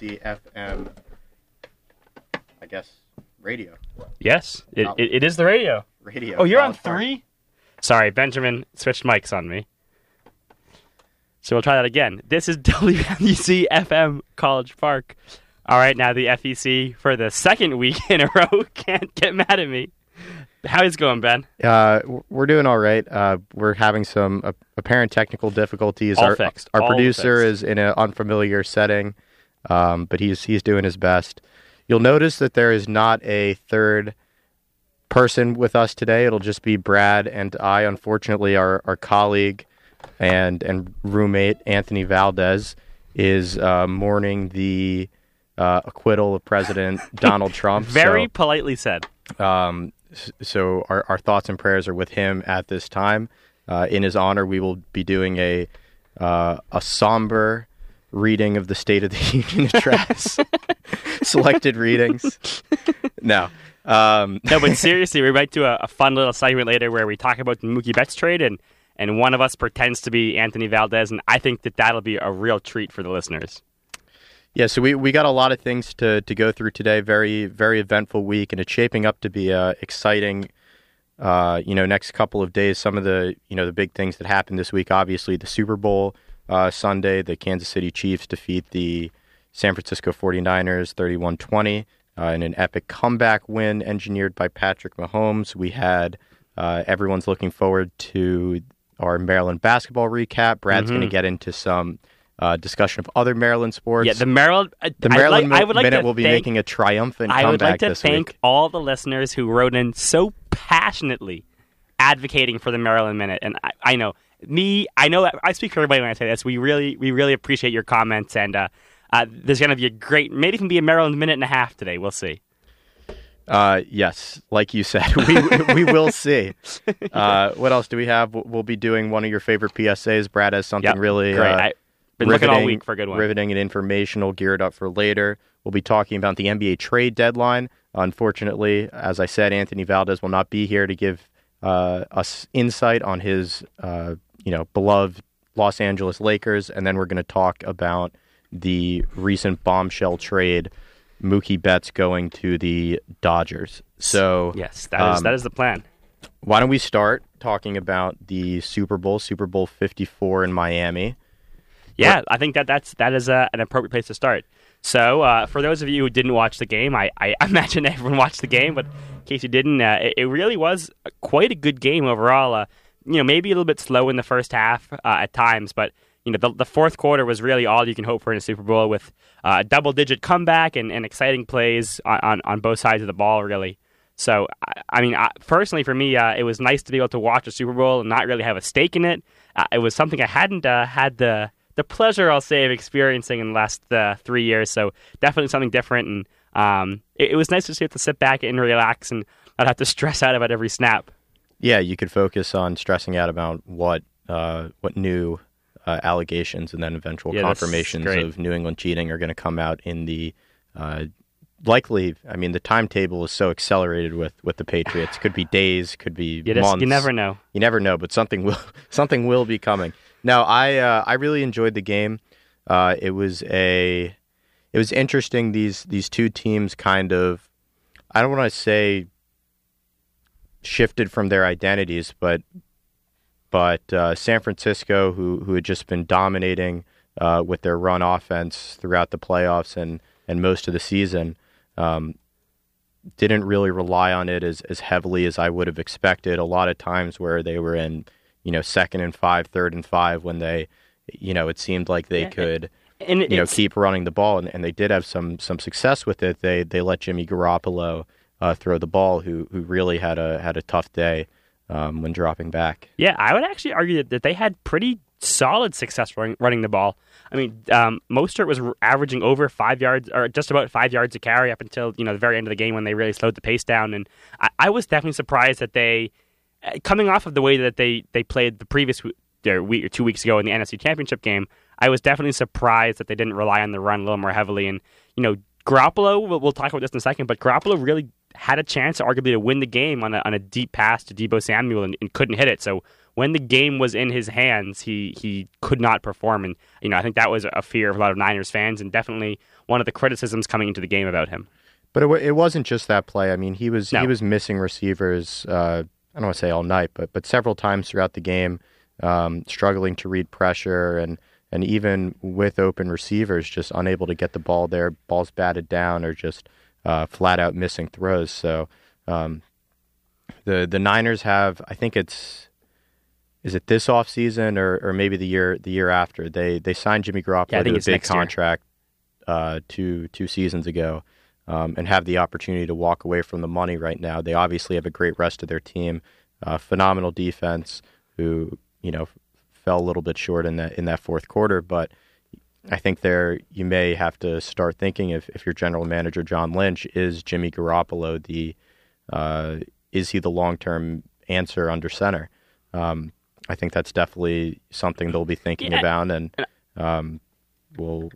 WMUC FM, I guess, radio. Yes, it, it, it is the radio. Radio. Oh, you're on College Park. three? Sorry, Benjamin switched mics on me. So we'll try that again. This is WMUC FM College Park. All right, now the FCC for the second week in a row can't get mad at me. How is it going, Ben? Uh, w- we're doing all right. Uh, we're having some uh, apparent technical difficulties. All our fixed. our All producer fixed. is in an unfamiliar setting, um, but he's he's doing his best. You'll notice that there is not a third person with us today. It'll just be Brad and I. Unfortunately, our, our colleague and and roommate Anthony Valdez is uh, mourning the uh, acquittal of President Donald Trump. Very So- politely said. um, so our, our thoughts and prayers are with him at this time. Uh, in his honor, we will be doing a uh, a somber reading of the State of the Union address, selected readings. No, um, No, but seriously, we might do a, a fun little segment later where we talk about the Mookie Betts trade and, and one of us pretends to be Anthony Valdez, and I think that that'll be a real treat for the listeners. yeah. So we, we got a lot of things to, to go through today. Very very eventful week, and it's shaping up to be a exciting. Uh, you know, next couple of days, some of the you know the big things that happened this week. Obviously, the Super Bowl uh, Sunday, the Kansas City Chiefs defeat the San Francisco 49ers 31-20 uh, in an epic comeback win engineered by Patrick Mahomes. We had uh, everyone's looking forward to our Maryland basketball recap. Brad's going to get into some uh, discussion of other Maryland sports. Yeah, the Maryland. uh, The Maryland like, I would like Minute will be thank, making a triumphant I comeback would like to thank week. all the listeners who wrote in so passionately advocating for the Maryland Minute, and I, I know me. I know I speak for everybody when I say this. We really, we really appreciate your comments, and uh, uh, there's going to be a great, maybe even be a Maryland Minute and a half today. We'll see. Uh, yes, like you said, we we will see. Uh, what else do we have? We'll- be doing one of your favorite PSAs. Brad has something Yep, really great. uh, I've been looking all riveting- week for a good one. riveting and informational, geared up for later. We'll be talking about the NBA trade deadline. Unfortunately, as I said, Anthony Valdez will not be here to give uh, us insight on his, uh, you know, beloved Los Angeles Lakers, and then we're going to talk about the recent bombshell trade, Mookie Betts going to the Dodgers. So, Yes, that is Um, that is the plan. why don't we start talking about the Super Bowl, Super Bowl Fifty Four in Miami? Yeah, I think that that's that is uh, an appropriate place to start. So, uh, for those of you who didn't watch the game, I, I imagine everyone watched the game, but in case you didn't, uh, it, it really was quite a good game overall. Uh, you know, maybe a little bit slow in the first half uh, at times, but you know, the, the fourth quarter was really all you can hope for in a Super Bowl with uh, a double-digit comeback and, and exciting plays on, on, on both sides of the ball, really. So, I, I mean, I, personally, for me, uh, it was nice to be able to watch a Super Bowl and not really have a stake in it. Uh, it was something I hadn't uh, had the the pleasure, I'll say, of experiencing in the last uh, three years. So, definitely something different, and um, it, it was nice to see it to sit back and relax and not have to stress out about every snap. Yeah, you could focus on stressing out about what uh, what new uh, allegations and then eventual Yeah, confirmations of New England cheating are going to come out in the uh, likely. I mean, the timetable is so accelerated with with the Patriots. Could be days, could be You just months. you never know. You never know, but something will something will be coming. Now, I uh, I really enjoyed the game. Uh, it was a it was interesting. These these two teams kind of I don't want to say shifted from their identities, but but uh, San Francisco, who who had just been dominating uh, with their run offense throughout the playoffs and and most of the season, um, didn't really rely on it as as heavily as I would have expected. A lot of times where they were in, you know, second and five, third and five, when they, you know, it seemed like they could And you know keep running the ball, and, and they did have some some success with it. They they let Jimmy Garoppolo uh, throw the ball, who who really had a had a tough day um, when dropping back. Yeah, I would actually argue that, they had pretty solid success running, running the ball. I mean, um, Mostert was averaging over five yards, or just about five yards a carry up until you know the very end of the game when they really slowed the pace down. And I, I was definitely surprised that they, uh, coming off of the way that they they played the previous week or two weeks ago in the NFC Championship game, I was definitely surprised that they didn't rely on the run a little more heavily. And you know, Garoppolo, we'll, we'll talk about this in a second, but Garoppolo really had a chance, arguably, to win the game on a, on a deep pass to Deebo Samuel and, and couldn't hit it. So when the game was in his hands, he he could not perform, and you know I think that was a fear of a lot of Niners fans, and definitely one of the criticisms coming into the game about him. But it, it wasn't just that play. I mean, he was No. he was missing receivers. Uh, I don't want to say all night, but but several times throughout the game, um, struggling to read pressure and and even with open receivers, just unable to get the ball there. Balls batted down or just uh, flat out missing throws. So um, the the Niners have, I think it's. Is it this off season or, or maybe the year the year after? They they signed Jimmy Garoppolo Yeah, to a big contract uh, two two seasons ago, um, and have the opportunity to walk away from the money right now. They obviously have a great rest of their team, uh, phenomenal defense, who you know fell a little bit short in that in that fourth quarter, but I think there you may have to start thinking if if your general manager John Lynch is Jimmy Garoppolo the uh, is he the long term answer under center? Um, I think that's definitely something they'll be thinking Yeah. about, and um, we'll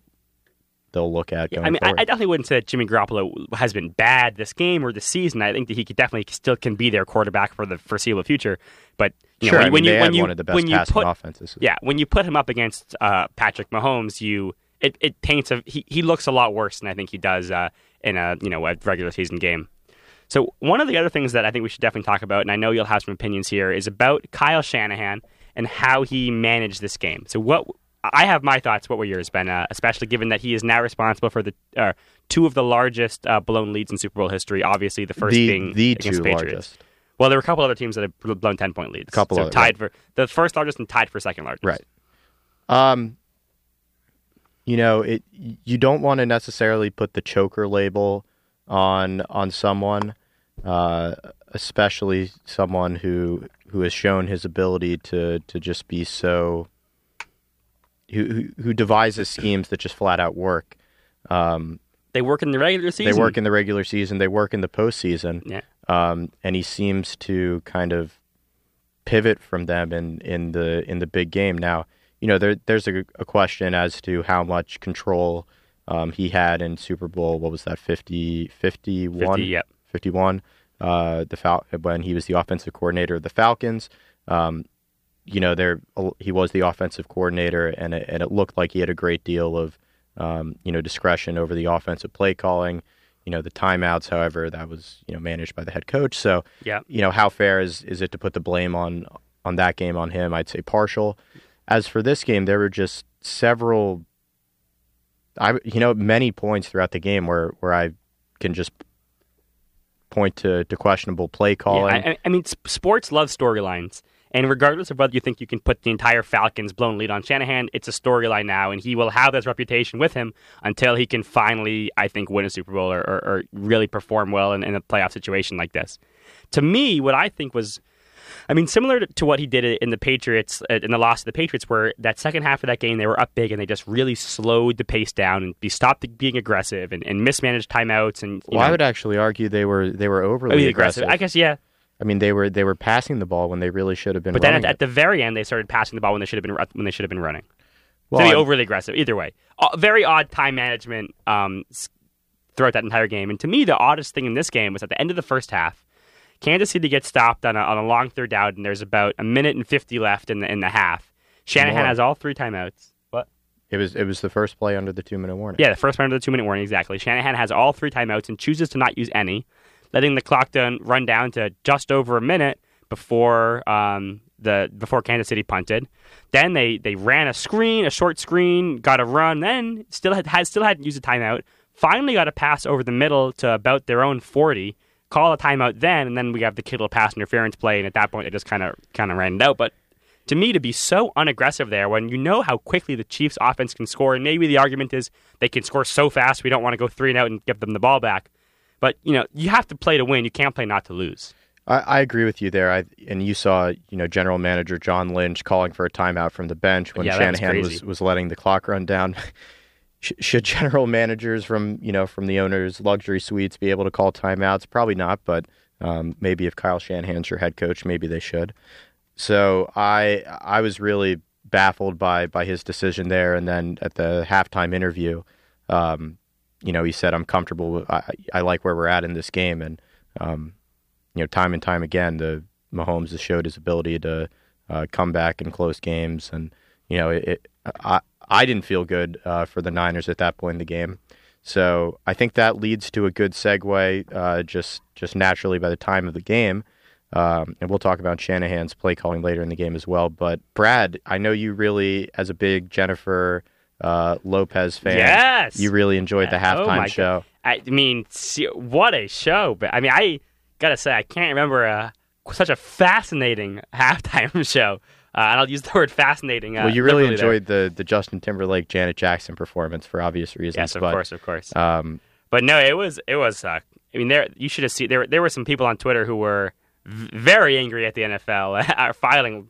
they'll look at going I mean, I. I definitely wouldn't say that Jimmy Garoppolo has been bad this game or this season. I think that he could definitely still can be their quarterback for the foreseeable future. But you sure, know, I when, when mean, you they when you one of the best when you passing put offenses. yeah when you put him up against uh, Patrick Mahomes, you it, it paints a he, he looks a lot worse than I think he does uh, in a you know a regular season game. So one of the other things that I think we should definitely talk about, and I know you'll have some opinions here, is about Kyle Shanahan and how he managed this game. So what I have my thoughts. What were yours, Ben? Uh, especially given that he is now responsible for the uh, two of the largest uh, blown leads in Super Bowl history. Obviously, the first the being the against two Patriots. largest. Well, there were a couple other teams that have blown ten point leads. Couple so other- tied for the first largest and tied for second largest. Right. Um, you know, it you don't want to necessarily put the choker label on on someone, uh, especially someone who who has shown his ability to to just be so who who, who devises schemes that just flat out work. Um, They work in the regular season. they work in the regular season. They work in the postseason. Yeah. Um, and he seems to kind of pivot from them in, in the in the big game. Now, you know, there, there's a, a question as to how much control um, he had in Super Bowl. What was that? 50, 51? 50, yep. 51. Uh, the Fal- when he was the offensive coordinator of the Falcons. Um, you know, there he was the offensive coordinator, and it, and it looked like he had a great deal of um, you know discretion over the offensive play calling. You know, the timeouts, however, that was you know managed by the head coach. So Yeah. you know, how fair is is it to put the blame on on that game on him? I'd say partial. As for this game, there were just several, I you know, many points throughout the game where where I can just point to, to questionable play Yeah, calling. I, I mean, sports love storylines, and regardless of whether you think you can put the entire Falcons blown lead on Shanahan, it's a storyline now, and he will have this reputation with him until he can finally, I think, win a Super Bowl or, or, or really perform well in, in a playoff situation like this. To me, what I think was. I mean, similar to, to what he did in the Patriots, uh, in the loss of the Patriots, where that second half of that game they were up big and they just really slowed the pace down and stopped being aggressive and, and mismanaged timeouts and well, I would actually argue they were they were overly I mean, aggressive. I guess yeah, I mean, they were they were passing the ball when they really should have been. Running. But then at, at the very end, they started passing the ball when they should have been when they should have been running. well, to be overly aggressive, either way, uh, very odd time management um, throughout that entire game. And to me, the oddest thing in this game was at the end of the first half, Kansas City gets stopped on a, on a long third down, and there's about a minute and fifty left in the in the half. Shanahan More. has all three timeouts. What? it was it was the first play under the two minute warning. Yeah, the first play under the two minute warning, exactly. Shanahan has all three timeouts and chooses to not use any, letting the clock down, run down to just over a minute before um, the before Kansas City punted. Then they, they ran a screen, a short screen, got a run, then still had, had still hadn't used a timeout. Finally got a pass over the middle to about their own forty. Call a timeout then, and then we have the Kittle pass interference play, and at that point they just kind of kind of ran it out. But to me to be so unaggressive there when you know how quickly the Chiefs offense can score and maybe the argument is they can score so fast we don't want to go three and out and give them the ball back. But you know, you have to play to win. You can't play not to lose. I, I agree with you there. I and you saw you know general manager John Lynch calling for a timeout from the bench when Yeah, that was Shanahan was, was letting the clock run down. Should general managers from you know from the owners' luxury suites be able to call timeouts? Probably not, but um, maybe if Kyle Shanahan's your head coach, maybe they should. So I I was really baffled by by his decision there, and then at the halftime interview, um, you know, he said, "I'm comfortable. With, I, I like where we're at in this game." And um, you know, time and time again, the Mahomes has showed his ability to uh, come back in close games, and you know, it, it, I I didn't feel good uh, for the Niners at that point in the game. So I think that leads to a good segue, uh, just just naturally by the time of the game. Um, and we'll talk about Shanahan's play calling later in the game as well. But Brad, I know you really, as a big Jennifer uh, Lopez fan, Yes! you really enjoyed the Oh halftime my show. God. I mean, see, what a show! But I mean, I gotta say, I can't remember uh, such a fascinating halftime show. Uh, and I'll use the word fascinating. Uh, well, you really there. enjoyed the the Justin Timberlake Janet Jackson performance for obvious reasons. Yes, of but, course, of course. Um, But no, it was it was. Uh, I mean, there you should have seen there. There were some people on Twitter who were very angry at the NFL, are filing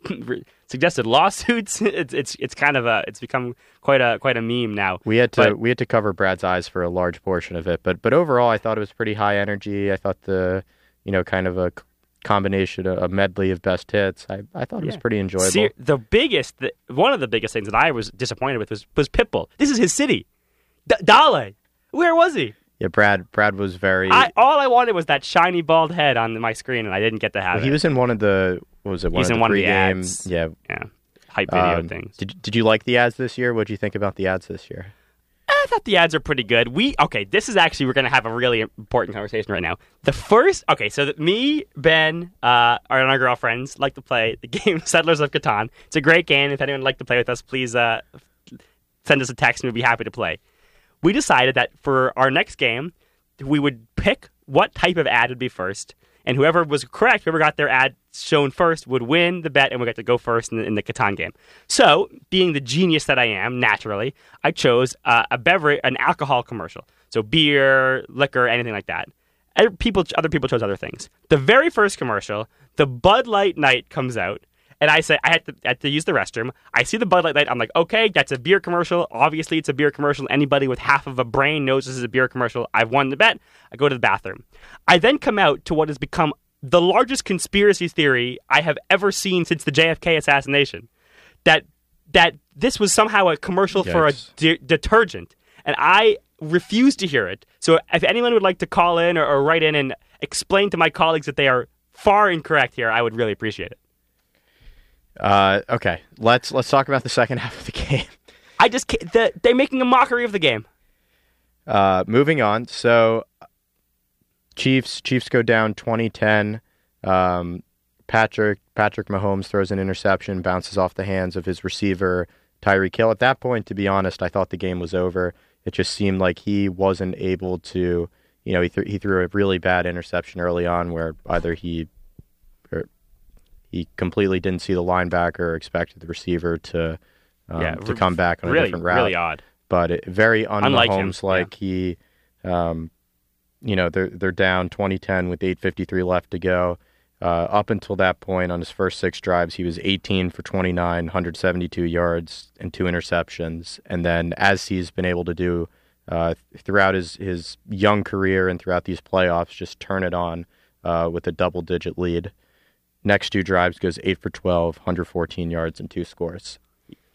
suggested lawsuits. It's it's it's kind of a it's become quite a quite a meme now. we had to But- we had to cover Brad's eyes for a large portion of it, but but overall, I thought it was pretty high energy. I thought the you know kind of a combination, a medley of best hits. I, I thought it was Yeah. pretty enjoyable. See, the biggest, the, one of the biggest things that I was disappointed with was was Pitbull. This is his city, D- Dale. Where was he? Yeah, Brad Brad was very. I all I wanted was that shiny bald head on my screen, and I didn't get to have well, he was in one of the what was it? One He's of in the one of the ads. Yeah. yeah, hype video um, things. Did Did you like the ads this year? What did you think about the ads this year? I thought the ads are pretty good. We okay. This is actually we're going to have a really important conversation right now. The first okay, so that me, Ben, uh, and our girlfriends like to play the game Settlers of Catan. It's a great game. If anyone would like to play with us, please uh, send us a text and we'd be happy to play. We decided that for our next game, we would pick what type of ad would be first, and whoever was correct, whoever got their ad shown first, would win the bet, and we got to go first in the, in the Catan game. So, being the genius that I am, naturally, I chose uh, a beverage, an alcohol commercial. So, beer, liquor, anything like that. Other people, other people chose other things. The very first commercial, the Bud Light night comes out, and I say I had to, I had to use the restroom. I see the Bud Light light. I'm like, okay, that's a beer commercial. Obviously, it's a beer commercial. Anybody with half of a brain knows this is a beer commercial. I've won the bet. I go to the bathroom. I then come out to what has become the largest conspiracy theory I have ever seen since the JFK assassination. That that this was somehow a commercial for a de- detergent, and I refuse to hear it. So, if anyone would like to call in or, or write in and explain to my colleagues that they are far incorrect here, I would really appreciate it. Uh, okay, let's let's talk about the second half of the game. I just can't, the, they're making a mockery of the game. Uh, moving on. So, Chiefs Chiefs go down 2010. Um, Patrick Patrick Mahomes throws an interception, bounces off the hands of his receiver Tyreek Hill. At that point, to be honest, I thought the game was over. It just seemed like he wasn't able to. You know, he th- he threw a really bad interception early on, where either he he completely didn't see the linebacker expected the receiver to um, Yeah, to come back on a really, different route really odd. but it, very Unlike him, like he um, you know they're they're down 2010 with 8:53 left to go. Uh, up until that point, on his first six drives, he was 18 for 29, 172 yards, and two interceptions. And then, as he's been able to do uh, throughout his his young career and throughout these playoffs, just turn it on uh, with a double-digit lead. Next two drives goes eight for 12, 114 yards, and two scores.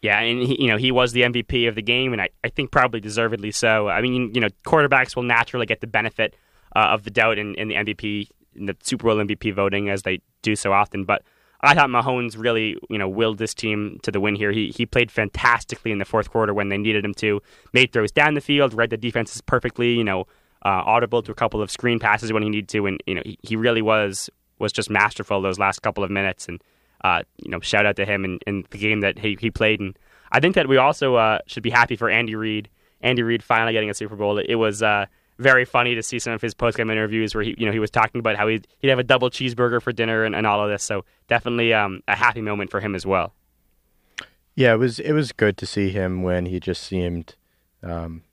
Yeah, and he, you know he was the MVP of the game, and I, I think probably deservedly so. I mean, you know, quarterbacks will naturally get the benefit uh, of the doubt in, in the MVP, in the Super Bowl MVP voting, as they do so often. But I thought Mahomes really, you know, willed this team to the win here. He he played fantastically in the fourth quarter when they needed him to. Made throws down the field, read the defenses perfectly. You know, uh, audible to a couple of screen passes when he needed to, and you know he, he really was was just masterful those last couple of minutes. And uh, you know, shout out to him and, and the game that he, he played. And I think that we also uh, should be happy for Andy Reid. Andy Reid finally getting a Super Bowl. It, was uh, very funny to see some of his post game interviews where he, you know, he was talking about how he'd, he'd have a double cheeseburger for dinner and, and all of this. So definitely um, a happy moment for him as well. Yeah, it was it was good to see him when he just seemed um,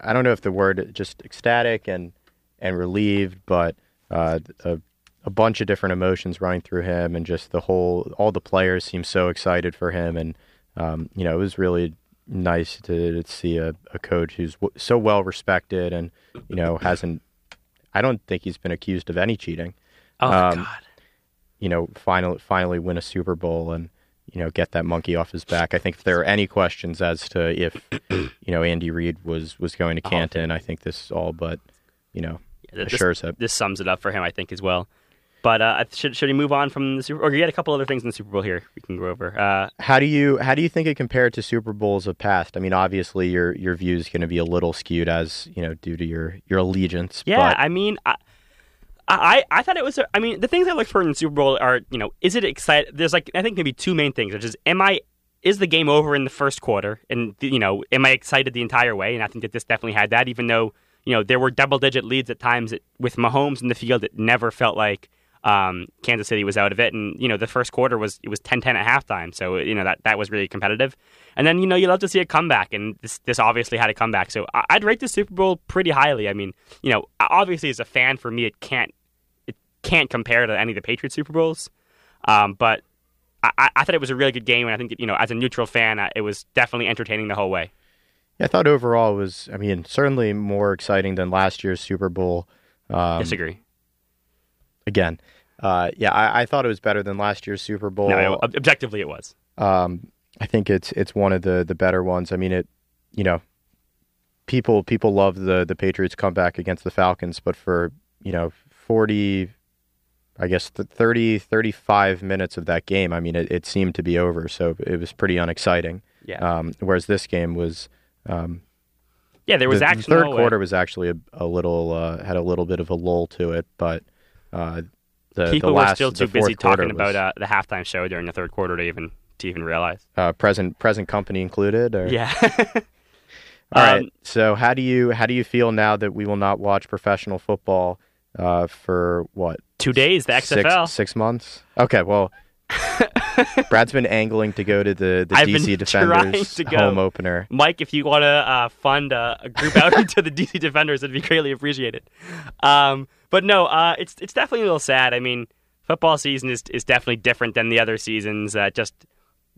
I don't know if the word just ecstatic and and relieved, but uh, a, a bunch of different emotions running through him, and just the whole all the players seemed so excited for him, and um, you know it was really nice to, to see a, a coach who's w- so well respected and you know hasn't. I don't think he's been accused of any cheating Oh Um, you know, finally finally win a Super Bowl and you know get that monkey off his back. I think if there are any questions as to if you know Andy Reid was was going to Oh, Canton, I think this all but you know This, assures it. this sums it up for him, I think, as well. But uh, should should he move on from the Super? Or you had a couple other things in the Super Bowl here we can go over. Uh, How do you how do you think it compared to Super Bowls of past? I mean, obviously your your view is going to be a little skewed as you know due to your your allegiance. Yeah, but I mean, I, I I thought it was. I mean, the things I look for in the Super Bowl are, you know, is it exciting? There's like I think maybe two main things, which is, am I is the game over in the first quarter, and you know, am I excited the entire way? And I think that this definitely had that, even though you know there were double digit leads at times it, with Mahomes in the field. It never felt like um, Kansas City was out of it, and you know the first quarter was it was 10-10 at halftime, so you know that that was really competitive. And then you know you love to see a comeback, and this this obviously had a comeback. So I- I'd rate the Super Bowl pretty highly. I mean, you know, obviously as a fan for me, it can't it can't compare to any of the Patriots Super Bowls, um, but I, I- thought it was a really good game, and I think that, you know as a neutral fan, it was definitely entertaining the whole way. I thought overall it was I mean certainly more exciting than last year's Super Bowl. Um, Disagree. again, uh, yeah, I, I thought it was better than last year's Super Bowl. No, ob- objectively, it was. Um, I think it's it's one of the the better ones. I mean, it you know, people people love the the Patriots comeback against the Falcons, but for you know forty, I guess th- 30, 35 minutes of that game, I mean, it, it seemed to be over. So it was pretty unexciting. Yeah, Um, whereas this game was. Um, yeah. There was the, the actually third no quarter was actually a, a little uh, had a little bit of a lull to it, but uh, the People the were still too busy talking about uh, the halftime show during the third quarter to even to even realize. uh, present present company included. Or? Yeah. All right. Um, So how do you how do you feel now that we will not watch professional football uh, for what Two days, the six XFL. six months? Okay. Well, Brad's been angling to go to the the I've DC Defenders to go. home opener. Mike, if you want to uh, fund uh, a group outing to the DC Defenders, it'd be greatly appreciated. Um, but no, uh, it's it's definitely a little sad. I mean, football season is is definitely different than the other seasons. Uh, just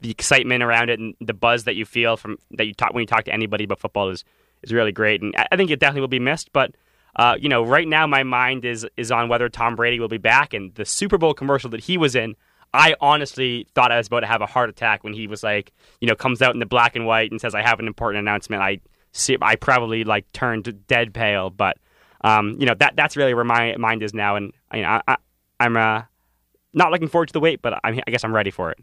the excitement around it and the buzz that you feel from that you talk when you talk to anybody about football is is really great, and I I think it definitely will be missed. But uh, you know, right now my mind is is on whether Tom Brady will be back, and the Super Bowl commercial that he was in. I honestly thought I was about to have a heart attack when he was like, you know, comes out in the black and white and says, "I have an important announcement." I see, I probably like turned dead pale, but um, you know that that's really where my mind is now, and you know, I, I, I'm uh, not looking forward to the wait, but I'm, I guess I'm ready for it.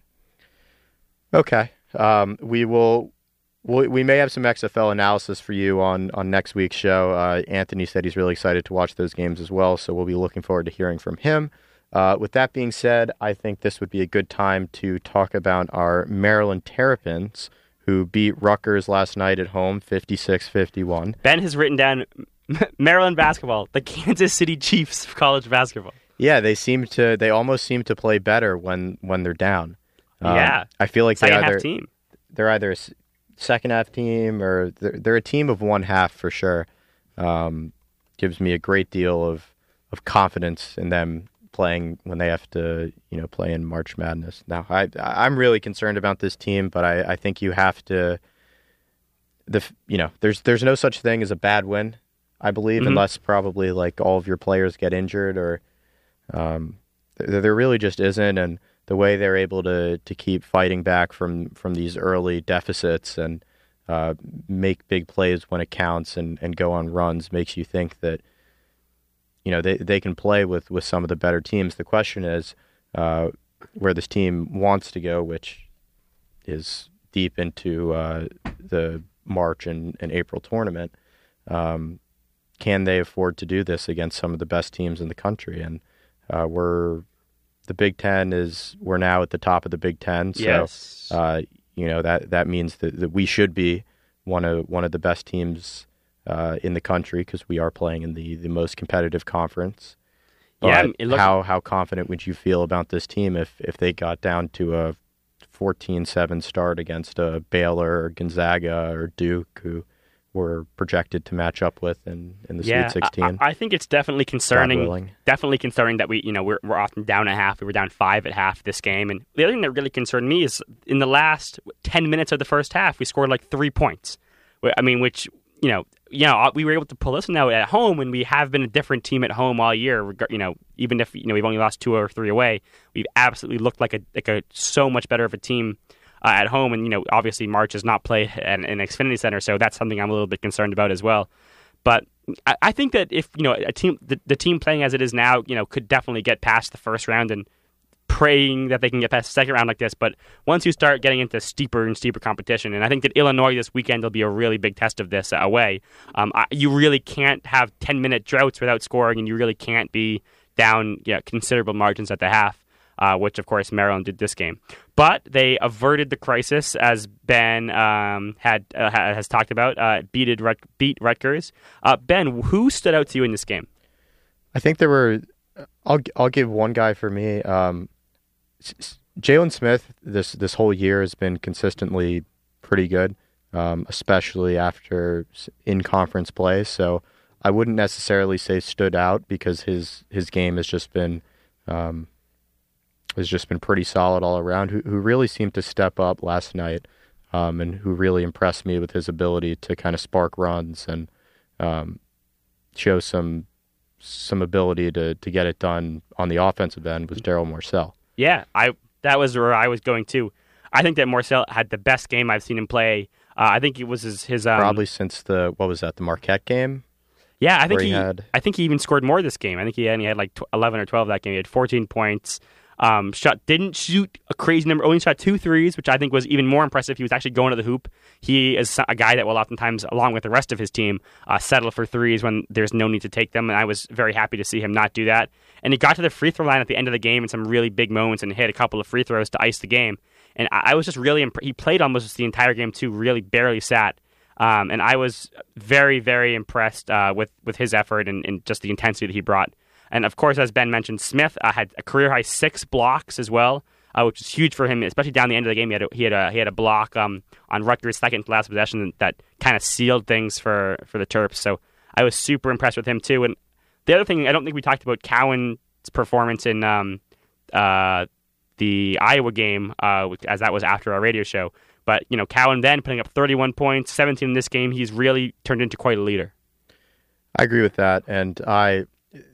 Okay. Um, we will. We, we may have some XFL analysis for you on, on next week's show. Uh, Anthony said he's really excited to watch those games as well, so we'll be looking forward to hearing from him. Uh, with that being said, I think this would be a good time to talk about our Maryland Terrapins, who beat Rutgers last night at home 56 51. Ben has written down Maryland basketball, the Kansas City Chiefs of college basketball. Yeah, they seem to. They almost seem to play better when when they're down. Um, Yeah. I feel like they either team. they're either a second half team or they're, they're a team of one half for sure. Um, gives me a great deal of of confidence in them playing when they have to, you know, play in March Madness. Now, I I'm really concerned about this team, but I, I think you have to. The you know there's there's no such thing as a bad win, I believe, Mhm. unless probably like all of your players get injured or, um, there, there really just isn't, and the way they're able to to keep fighting back from from these early deficits and uh, make big plays when it counts and, and go on runs makes you think that you know they they can play with with some of the better teams. The question is uh, where this team wants to go, which is deep into uh, the March and, and April tournament. Um, can they afford to do this against some of the best teams in the country? And uh, we're the Big Ten is we're now at the top of the Big Ten. So yes. uh, you know that that means that, that we should be one of one of the best teams uh, in the country because we are playing in the, the most competitive conference. Yeah, But it looks- how how confident would you feel about this team if if they got down to a 14-7 start against a Baylor or Gonzaga or Duke who were projected to match up with in, in the yeah, Sweet 16? I, I think it's definitely concerning. Definitely concerning that we, you know, we're, we're often down at half. We were down five at half this game, and the other thing that really concerned me is in the last ten minutes of the first half, we scored like three points. I mean, which you know, you know, uh, we were able to pull this out at home, and we have been a different team at home all year. You know, even if you know we've only lost two or three away, we've absolutely looked like a like a so much better of a team uh, at home. And you know, obviously March has not played at an Xfinity Center, so that's something I'm a little bit concerned about as well. But I, I think that if you know a team, the, the team playing as it is now, you know, could definitely get past the first round and praying that they can get past the second round like this. But once you start getting into steeper and steeper competition, and I think that Illinois this weekend will be a really big test of this uh, away. Um, I, you really can't have ten minute droughts without scoring, and you really can't be down you know, considerable margins at the half. Uh, which of course Maryland did this game, but they averted the crisis as Ben um, had uh, has talked about. Uh, beated Rut- beat Rutgers. Uh, ben, who stood out to you in this game? I think there were. I'll I'll give one guy for me. Um, Jalen Smith this this whole year has been consistently pretty good, um, especially after in conference play. So I wouldn't necessarily say stood out because his his game has just been um, has just been pretty solid all around. Who who really seemed to step up last night, um, and who really impressed me with his ability to kind of spark runs and um, show some some ability to to get it done on the offensive end was Darryl Morsell. Yeah, I that was where I was going too. I think that Morsell had the best game I've seen him play. Uh, I think it was his, his um, Probably since the what was that the Marquette game? Yeah, I think he, he had- I think he even scored more this game. I think he only had like eleven or twelve that game. He had fourteen points. Um, shot didn't shoot a crazy number. Only shot two threes, which I think was even more impressive. He was actually going to the hoop. He is a guy that will oftentimes, along with the rest of his team, uh, settle for threes when there's no need to take them. And I was very happy to see him not do that. And he got to the free throw line at the end of the game in some really big moments and hit a couple of free throws to ice the game. And I, I was just really imp- he played almost the entire game too. Really barely sat. Um, and I was very, very impressed uh, with with his effort and, and just the intensity that he brought. And of course, as Ben mentioned, Smith uh, had a career high six blocks as well, uh, which is huge for him, especially down the end of the game. He had a, he had a, he had a block um, on Rutgers' second to last possession that kind of sealed things for, for the Terps. So I was super impressed with him too. And the other thing, I don't think we talked about Cowan's performance in um, uh, the Iowa game, uh, as that was after our radio show. But you know, Cowan then putting up 31 points, 17 in this game. He's really turned into quite a leader. I agree with that, and I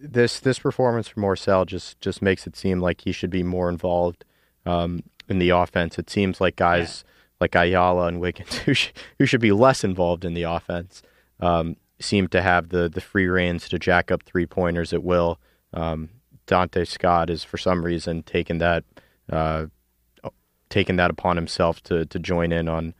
this this performance from Morsell just just makes it seem like he should be more involved um, in the offense. It seems like guys like Ayala and Wiggins who sh- who should be less involved in the offense um, seem to have the the free reins to jack up three pointers at will. Um, Donta Scott is for some reason taking that uh, taking that upon himself to to join in on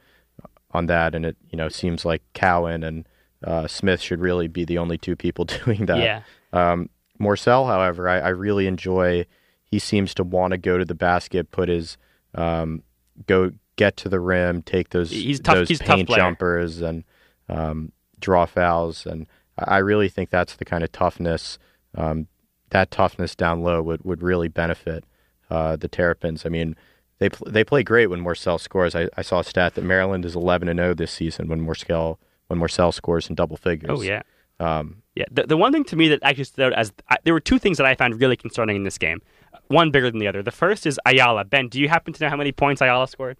on that, and it you know seems like Cowan and uh, Smith should really be the only two people doing that. Yeah. Um, Morsell, however, I, I really enjoy. He seems to want to go to the basket, put his um, go get to the rim, take those He's tough- those he's paint jumpers, and um, draw fouls. And I really think that's the kind of toughness. Um, that toughness down low would, would really benefit uh, the Terrapins. I mean, they pl- they play great when Morsell scores. I, I saw a stat that Maryland is eleven and zero this season when Morsell when Morsell scores in double figures. Oh yeah. Um, Yeah, the, the one thing to me that actually stood out as I, there were two things that I found really concerning in this game. One bigger than the other. The first is Ayala. Ben, do you happen to know how many points Ayala scored?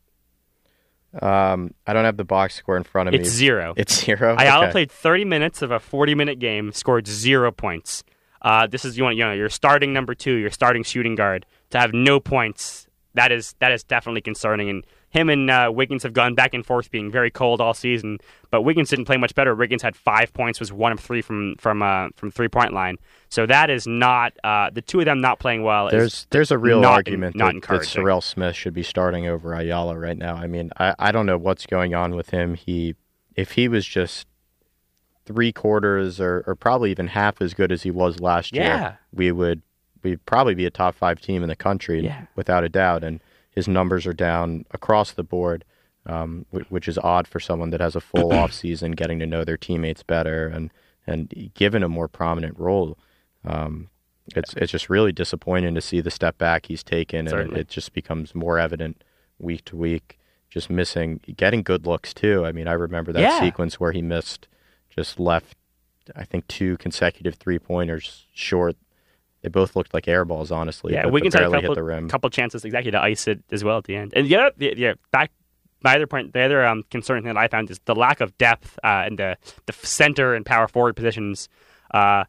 um, I don't have the box score in front of me. It's zero. It's zero. Ayala Okay. played 30 minutes of a 40 minute game, scored zero points. Uh, this is you want you know your starting number two, your starting shooting guard to have no points. That is that is definitely concerning. And him and uh, Wiggins have gone back and forth, being very cold all season. But Wiggins didn't play much better. Wiggins had five points, was one of three from from uh, from three point line. So that is not uh, the two of them not playing well. is There's there's a real not argument en- not that, that. Serrel Smith should be starting over Ayala right now. I mean, I, I don't know what's going on with him. He if he was just three quarters or, or probably even half as good as he was last Yeah. year, we would we'd probably be a top five team in the country Yeah. without a doubt. And his numbers are down across the board, um, whi- which is odd for someone that has a full off season, getting to know their teammates better and and given a more prominent role. Um, it's it's just really disappointing to see the step back he's taken, and it, it just becomes more evident week to week. Just missing, getting good looks too. I mean, I remember that Yeah. sequence where he missed, just left, I think two consecutive three pointers short. They both looked like air balls, honestly. Yeah, Wiggins had a couple, hit the rim. couple chances exactly to ice it as well at the end. And yeah, yeah, back my other point, the other um, concerning thing that I found is the lack of depth uh, in the the center and power forward positions. Uh,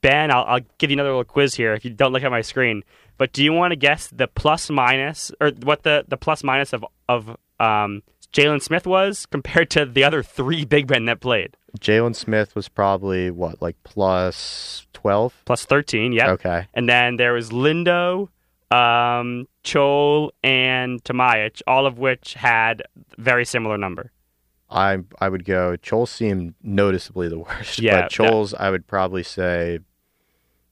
ben, I'll, I'll give you another little quiz here if you don't look at my screen. But do you want to guess the plus minus or what the, the plus minus of of um, Jalen Smith was compared to the other three big men that played? Jalen Smith was probably what, like plus twelve? Plus thirteen, yeah. Okay. And then there was Lindo, um, Chol, and Tomaic, all of which had very similar number. I I would go. Chol seemed noticeably the worst. Yeah, but Chol's I would probably say,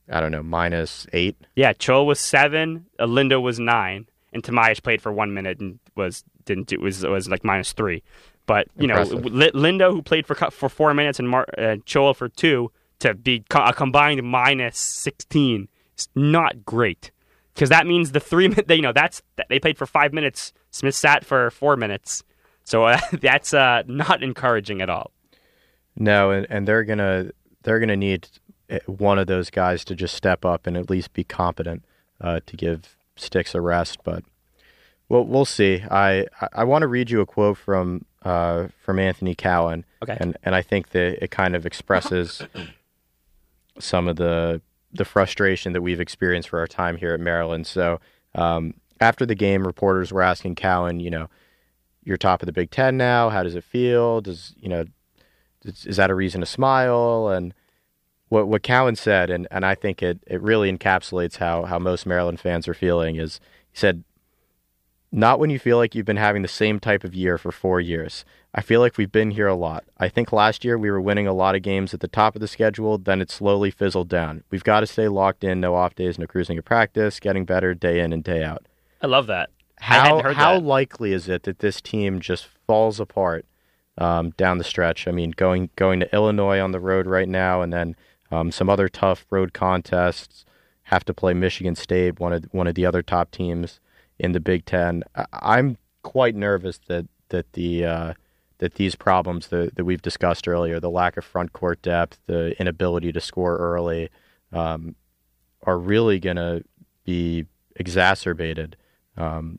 I don't know, minus eight. Yeah, Chol was seven, uh, Lindo was nine, and Tomaic played for one minute and was didn't do, was was like minus three. But you Impressive. know, Li- Lindo who played for for four minutes and Mar- uh, Chol for two to be co- a combined minus sixteen is not great because that means the three min- they, you know that's they played for five minutes. Smith sat for four minutes, so uh, that's uh, not encouraging at all. No, and, and they're gonna they're gonna need eh, one of those guys to just step up and at least be competent uh, to give Sticks a rest. But we'll we'll see. I, I want to read you a quote from uh, from Anthony Cowan. Okay. and and I think that it kind of expresses some of the the frustration that we've experienced for our time here at Maryland. So um, after the game, reporters were asking Cowan, you know, you're top of the Big Ten now. How does it feel? Does you know, is, is that a reason to smile? And what what Cowan said, and, and I think it, it really encapsulates how how most Maryland fans are feeling. Is he said, not when you feel like you've been having the same type of year for four years. I feel like we've been here a lot. I think last year we were winning a lot of games at the top of the schedule, then it slowly fizzled down. We've got to stay locked in, no off days, no cruising at practice, getting better day in and day out. I love that. How how that. likely is it that this team just falls apart um, down the stretch? I mean, going going to Illinois on the road right now, and then um, some other tough road contests. Have to play Michigan State, one of one of the other top teams in the Big Ten. I'm quite nervous that that the uh, that these problems that, that we've discussed earlier, the lack of front court depth, the inability to score early, um, are really going to be exacerbated um,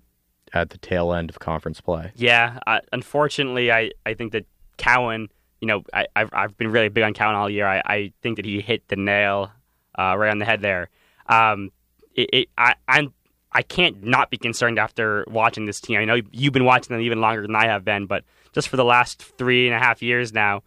at the tail end of conference play. Yeah, uh, unfortunately, I, I think that Cowan, you know, I, I've, I've been really big on Cowan all year. I, I think that he hit the nail uh, right on the head there. Um, it, it, I, I'm I can't not be concerned after watching this team. I know you've been watching them even longer than I have been, but just for the last three and a half years now,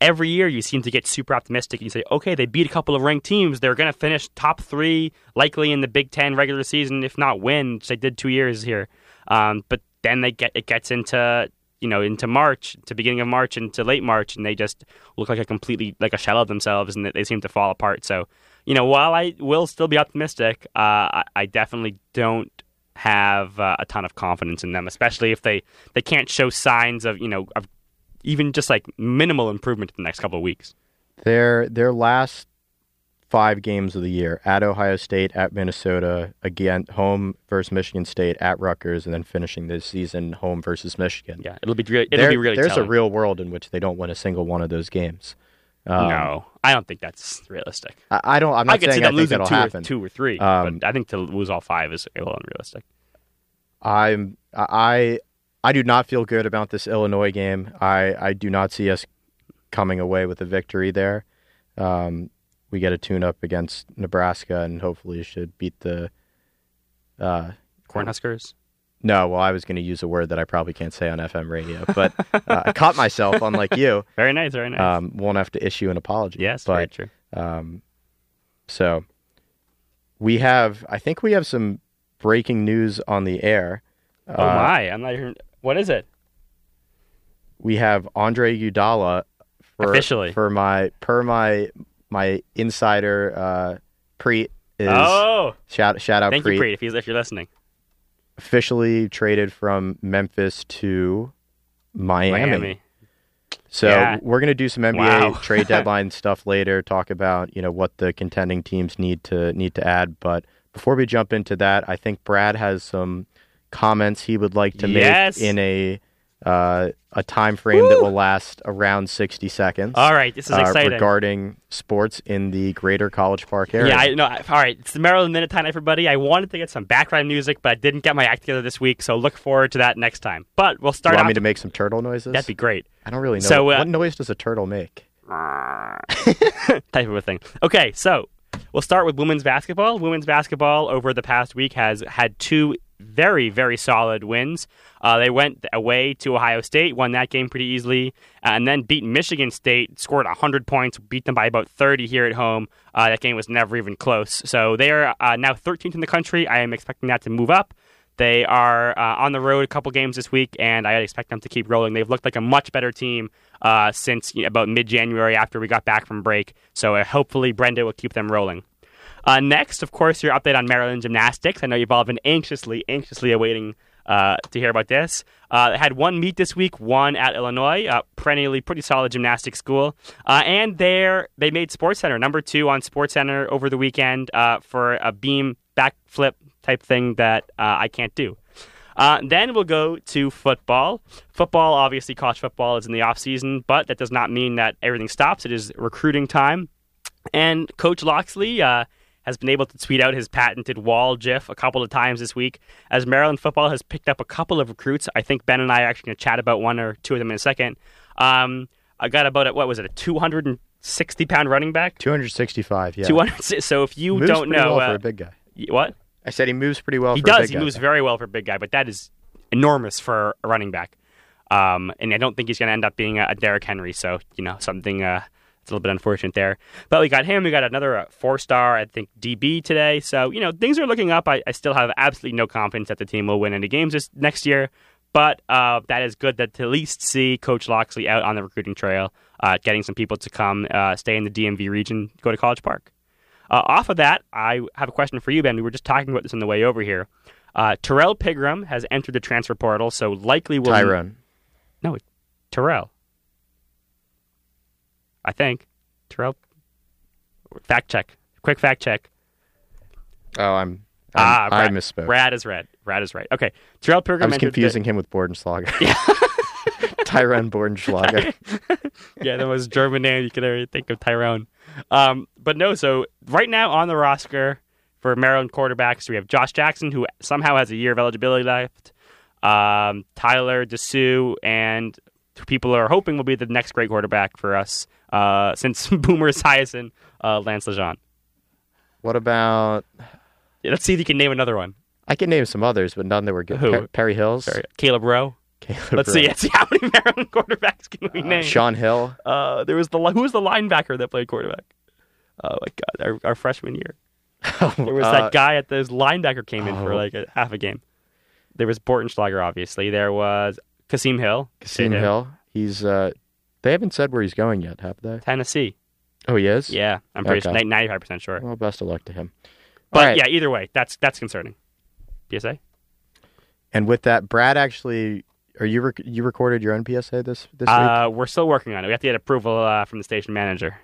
every year you seem to get super optimistic. You say, okay, they beat a couple of ranked teams. They're going to finish top three, likely in the Big Ten regular season, if not win, which they did two years here. Um, but then they get it gets into you know into March, to beginning of March, into late March, and they just look like a completely like a shell of themselves, and they seem to fall apart. So you know, while I will still be optimistic, uh, I, I definitely don't have uh, a ton of confidence in them, especially if they, they can't show signs of you know of even just like minimal improvement in the next couple of weeks. Their their last five games of the year at Ohio State, at Minnesota, again home versus Michigan State, at Rutgers, and then finishing this season home versus Michigan. Yeah, it'll be really, it'll There- be really. there's telling. a real world in which they don't win a single one of those games. Um, no, I don't think that's realistic. I, I don't. I'm not I could saying see them think losing two happen. or, two or three, Um, but I think to lose all five is a little unrealistic. I'm I I do not feel good about this Illinois game. I I do not see us coming away with a victory there. Um, we get a tune up against Nebraska and hopefully should beat the. Uh, Cornhuskers. No, well, I was going to use a word that I probably can't say on FM radio, but uh, I caught myself. Unlike you, Very nice, very nice. um, won't have to issue an apology. yes, very true. um, so we have. I think we have some breaking news on the air. oh Uh, my, I'm not even. What is it? we have Andre Iguodala for Officially. for my per my my insider uh Preet is oh, shout shout out thank Preet, you, Preet, if, he's, if you're listening. Officially traded from Memphis to Miami. Miami. So Yeah. we're gonna do some NBA Wow. trade deadline stuff later. Talk about you know what the contending teams need to need to add. But before we jump into that, I think Brad has some comments he would like to Yes. make in a uh, a time frame that will last around 60 seconds. All right, this is uh, exciting. regarding sports in the greater College Park area. Yeah, I know. All right, it's the Maryland Minute Time, everybody. I wanted to get some background music, but I didn't get my act together this week, so look forward to that next time. But we'll you start want off. me to make some turtle noises? That'd be great. I don't really know. So, uh, what noise does a turtle make? type of a thing. Okay, so we'll start with women's basketball. Women's basketball over the past week has had two very, very solid wins. Uh, they went away to Ohio State, won that game pretty easily, uh, and then beat Michigan State, scored 100 points, beat them by about 30 here at home. Uh, that game was never even close. So they are uh, now 13th in the country. I am expecting that to move up. They are uh, on the road a couple games this week, and I expect them to keep rolling. They've looked like a much better team uh, since you know, about mid January after we got back from break. So hopefully Brenda will keep them rolling. Uh, next, of course, your update on Maryland gymnastics. I know you've all been anxiously, anxiously awaiting uh, to hear about this. Uh, had one meet this week, one at Illinois, uh, perennially pretty solid gymnastics school, uh, and there they made Sports Center number two on Sports Center over the weekend uh, for a beam backflip type thing that uh, I can't do. Uh, then we'll go to football. Football, obviously, college football is in the off season, but that does not mean that everything stops. It is recruiting time, and Coach Locksley uh, has been able to tweet out his patented wall GIF a couple of times this week. As Maryland football has picked up a couple of recruits, I think Ben and I are actually going to chat about one or two of them in a second. Um, I got about a, what was it, a 260 pound running back? 265, yeah. 200. So if you moves don't know, well uh, for a big guy. what? I said he moves pretty well he for a does. He guy. moves very well for a big guy, but that is enormous for a running back. Um, and I don't think he's going to end up being a, a Derrick Henry. So you know something. Uh, it's a little bit unfortunate there. But we got him. We got another uh, four star, I think, DB today. So you know things are looking up. I, I still have absolutely no confidence that the team will win any games this next year. But uh, that is good that to at least see Coach Locksley out on the recruiting trail, uh, getting some people to come uh, stay in the DMV region, go to College Park. Uh, off of that, I have a question for you, Ben. We were just talking about this on the way over here. Uh, Tyrrell Pigrome has entered the transfer portal, so likely will Tyrone. No, Tyrrell. I think Tyrrell. Fact check. Quick fact check. Oh, I'm. ah, I'm I Brad, misspoke. Brad is red. Brad is right. Okay, Tyrrell Pigrome. I was entered the- confusing him with Bortenschlager. Tyrone Bortenschlager. yeah, the most German name you could ever think of, Tyrone. Um, but no, so right now on the roster for Maryland quarterbacks, we have Josh Jackson, who somehow has a year of eligibility left, um, Tyler DeSue, and people are hoping will be the next great quarterback for us uh, since Boomer Esiason, uh, Lance Legendre. What about? Yeah, let's see if you can name another one. I can name some others, but none that were good. Who? Per- Perry Hills. Sorry, Caleb Rowe. Caleb Let's see. Rowe. Let's see how many Maryland quarterbacks can we Uh, name. Sean Hill. Uh, there was the who was the linebacker that played quarterback? Oh my god, our, our freshman year. There was Uh, that guy at this linebacker came in for oh. like a half a game. There was Bortenschlager, obviously. There was Kasim Hill, Kasim there. Hill. He's. uh They haven't said where he's going yet, have they? Tennessee. Oh, he is. Yeah, I'm pretty Okay. ninety five percent sure. Well, best of luck to him. But right. yeah, either way, that's that's concerning. PSA. And with that, Brad actually, are you rec- you recorded your own PSA this this week? Uh, we're still working on it. We have to get approval uh, from the station manager.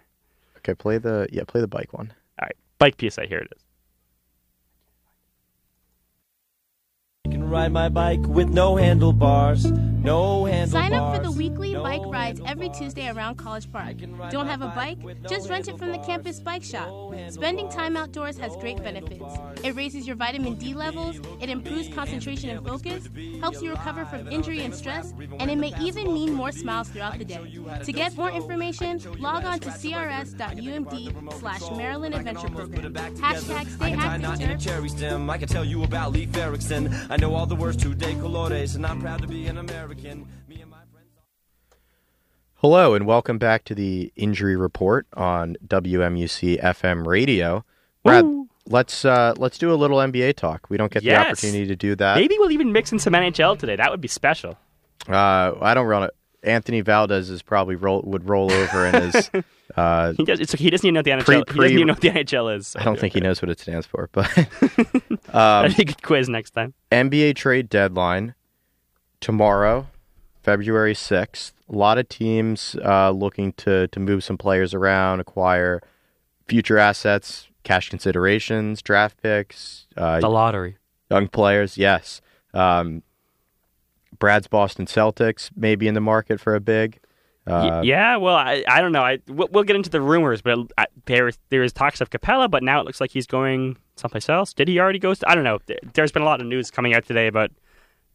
Okay, play the yeah, play the bike one. All right, bike PSA. Here it is. I can ride my bike with no handlebars. No handlebars. Sign up for the weekly no bike rides every. Tuesday around College Park. I can ride Don't have a bike no Just rent it from the campus bike shop. No Spending time outdoors has great benefits. It raises your vitamin D levels, it improves concentration and focus, helps you recover from injury and stress, and it may even mean more smiles throughout the day. To get more information, log on to crs.umd slash Maryland Adventure Program. Hashtag stay I can tie active, knot in a cherry stem. I can tell you about Leif Erikson. I know all the words to de colores, and I'm proud to be an American. Me and my friends. Hello and welcome back to the injury report on WMUC FM radio. Brad, Woo. let's uh, let's do a little NBA talk. We don't get Yes. the opportunity to do that. Maybe we'll even mix in some NHL today. That would be special. Uh, I don't run it. Anthony Valdez is probably roll, would roll over in his. Uh, He does. It's, he doesn't even know what the NHL. Pre- he doesn't even know what the NHL is. so- I don't think he knows what it stands for, but um, That'd be a good quiz next time. NBA trade deadline tomorrow, February sixth. A lot of teams uh, looking to to move some players around, acquire future assets, cash considerations, draft picks, uh, The lottery. young players. Yes. Um, Brad's Boston Celtics maybe in the market for a big. Uh, yeah, well, I, I don't know. I we'll, we'll get into the rumors, but I, there there is talks of Capela, but now it looks like he's going someplace else. Did he already go? I don't know. There- There's been a lot of news coming out today about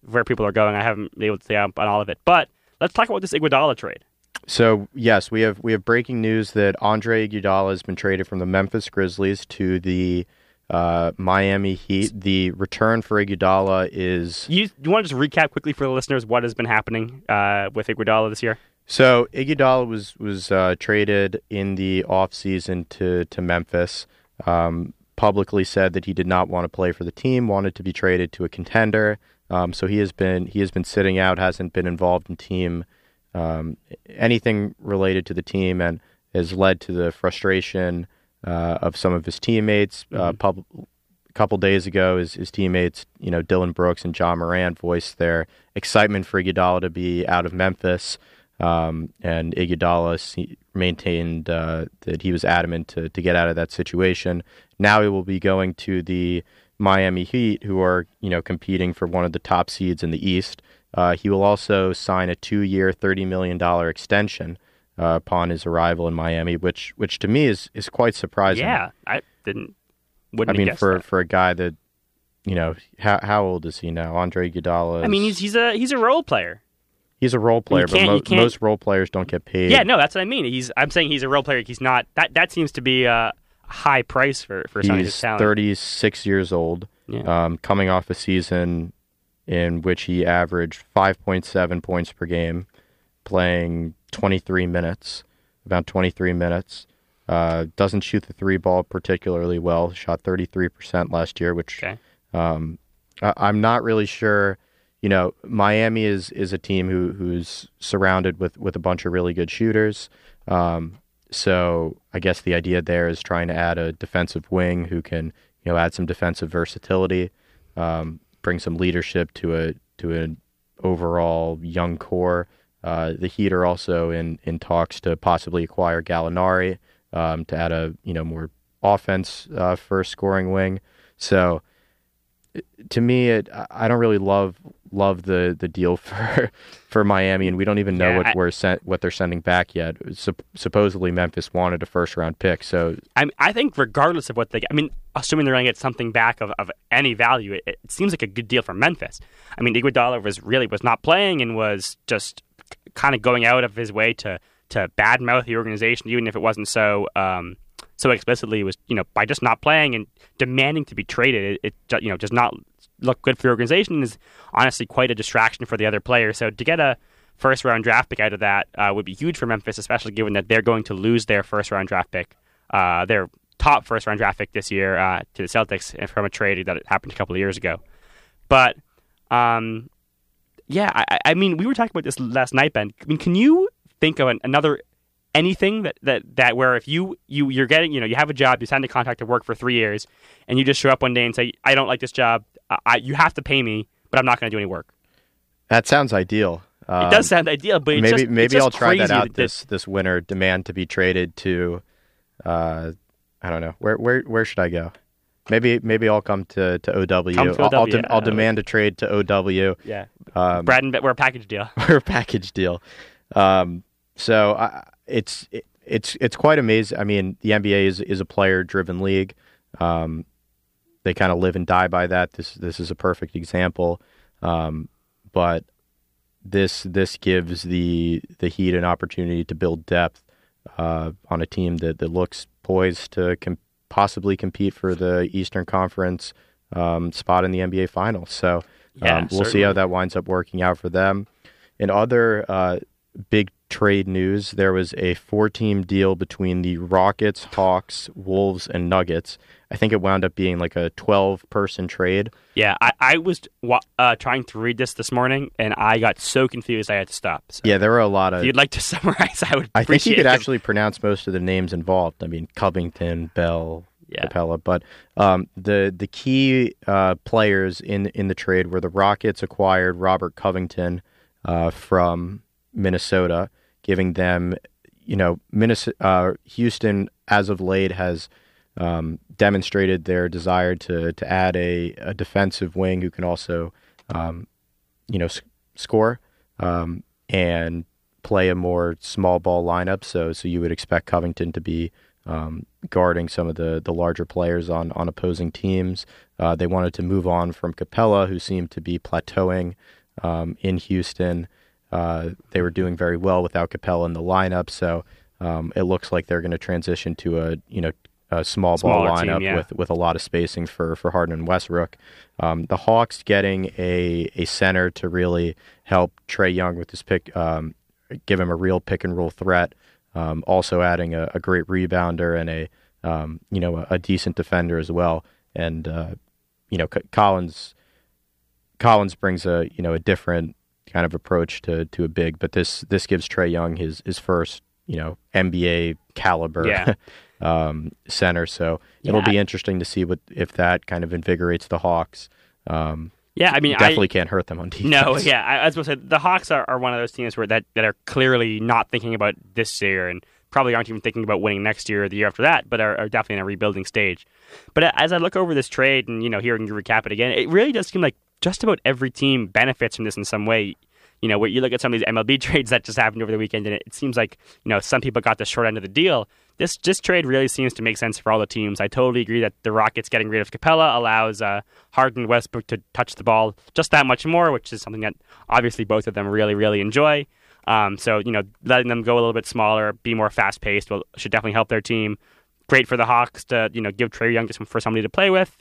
where people are going. I haven't been able to stay up on all of it, but let's talk about this Iguodala trade. So yes, we have we have breaking news that Andre Iguodala has been traded from the Memphis Grizzlies to the uh, Miami Heat. The return for Iguodala is You, you want to just recap quickly for the listeners what has been happening uh, with Iguodala this year? so Iguodala was was uh, traded in the offseason to to Memphis. Um, publicly said that he did not want to play for the team, wanted to be traded to a contender. Um, so he has been he has been sitting out, hasn't been involved in team um, anything related to the team, and has led to the frustration uh, of some of his teammates. Uh, pub- a couple days ago, his, his teammates, you know, Dillon Brooks and Ja Morant, voiced their excitement for Iguodala to be out of Memphis. Um, and Iguodala maintained uh, that he was adamant to, to get out of that situation. Now he will be going to the Miami Heat, who are you know competing for one of the top seeds in the East. Uh, he will also sign a two-year, thirty million dollar extension uh, upon his arrival in Miami, which which to me is is quite surprising. Yeah, I didn't. Wouldn't I mean for that. for a guy that you know how how old is he now? Andre Iguodala. I mean, he's he's a he's a role player. he's a role player, but mo- most role players don't get paid. Yeah, no, that's what I mean. He's I'm saying he's a role player. He's not that that seems to be a high price for for He's talent. 36 years old, Yeah. um, coming off a season in which he averaged 5.7 points per game, playing 23 minutes, about 23 minutes. Uh, doesn't shoot the three ball particularly well. Shot 33% last year, which Okay. um, I, I'm not really sure. You know, Miami is is a team who who's surrounded with with a bunch of really good shooters. Um, so I guess the idea there is trying to add a defensive wing who can you know add some defensive versatility, um, bring some leadership to a to an overall young core. Uh, the Heat are also in in talks to possibly acquire Gallinari um, to add a you know more offense uh, first scoring wing. So to me, it I- don't really love love the the deal for for Miami, and we don't even know Yeah, what I- we're sent what they're sending back yet. Sup- supposedly, Memphis wanted a first round pick, so I I think regardless of what they, I mean, assuming they're going to get something back of, of any value, it, it seems like a good deal for Memphis. I mean, Iguodala was really was not playing and was just kind of going out of his way to to badmouth the organization, even if it wasn't so um, so explicitly. It was you know by just not playing and demanding to be traded, it, it you know does not look good for the organization is honestly quite a distraction for the other players. So to get a first round draft pick out of that uh, would be huge for Memphis, especially given that they're going to lose their first round draft pick, uh, their top first round draft pick this year uh, to the Celtics from a trade that happened a couple of years ago. But um, yeah, I, I- mean, we were talking about this last night, Ben. I mean, can you think of an, another anything that, that, that where if you, you you're getting you know you have a job, you signed a contract to work for three years, and you just show up one day and say, I don't like this job, I, I, you have to pay me, but I'm not going to do any work. that sounds ideal. It Um, does sound ideal, but it's maybe just, maybe I'll try that out this this winter. Demand to be traded to, uh, I don't know where where where should I go? Maybe maybe I'll come to to OW. Come to I'll, I'll, de- I'll demand a trade to OW. yeah, Um, Brad and we're a package deal. we're a package deal. Um, so I, it's it, it's it's quite amazing. I mean, the NBA is is a player driven league. Um, they kind of live and die by that. This this is a perfect example. Um, but this this gives the the Heat an opportunity to build depth uh, on a team that, that looks poised to com- possibly compete for the Eastern Conference um, spot in the NBA Finals. So Yeah, um, we'll see how that winds up working out for them. In other uh, big trade news, there was a four-team deal between the Rockets, Hawks, Wolves, and Nuggets. I think it wound up being like a 12-person trade. Yeah, I, I was uh, trying to read this this morning, and I got so confused I had to stop. So Yeah, there were a lot of. if you'd like to summarize, I would. I think you could actually pronounce most of the names involved. I mean, Covington, Bell, Yeah. Capela, but um, the the key uh, players in in the trade were the Rockets acquired Robert Covington uh, from Minnesota, giving them, you know, Minnesota, uh, Houston as of late has um, demonstrated their desire to to add a, a defensive wing who can also, um, you know, s- score um, and play a more small ball lineup. So so you would expect Covington to be um, guarding some of the the larger players on on opposing teams. Uh, they wanted to move on from Capela, who seemed to be plateauing um, in Houston. Uh, they were doing very well without Capela in the lineup, so um, it looks like they're going to transition to a you know a small ball lineup team, yeah. with with a lot of spacing for for Harden and Westbrook. Um, the Hawks getting a a center to really help Trae Young with his pick, um, give him a real pick and roll threat. Um, also adding a, a great rebounder and a um, you know a, a decent defender as well. And uh, you know C- Collins Collins brings a you know a different kind of approach to to a big, but this this gives Trae Young his his first you know NBA caliber Yeah. um, center. So it'll be interesting to see what if that kind of invigorates the Hawks. Um, Yeah, I mean, I- definitely can't hurt them on defense. No, yeah, I, I was going to say the Hawks are, are one of those teams where that, that are clearly not thinking about this year and probably aren't even thinking about winning next year or the year after that, but are, are definitely in a rebuilding stage. But as I look over this trade and you know hearing you recap it again, it really does seem like just about every team benefits from this in some way. You know, where you look at some of these MLB trades that just happened over the weekend, and it, seems like you know some people got the short end of the deal. This this trade really seems to make sense for all the teams. I totally agree that the Rockets getting rid of Capela allows uh, Harden Westbrook to touch the ball just that much more, which is something that obviously both of them really really enjoy. Um, so you know, letting them go a little bit smaller, be more fast paced, will should definitely help their team. Great for the Hawks to you know give Trae Young just for somebody to play with.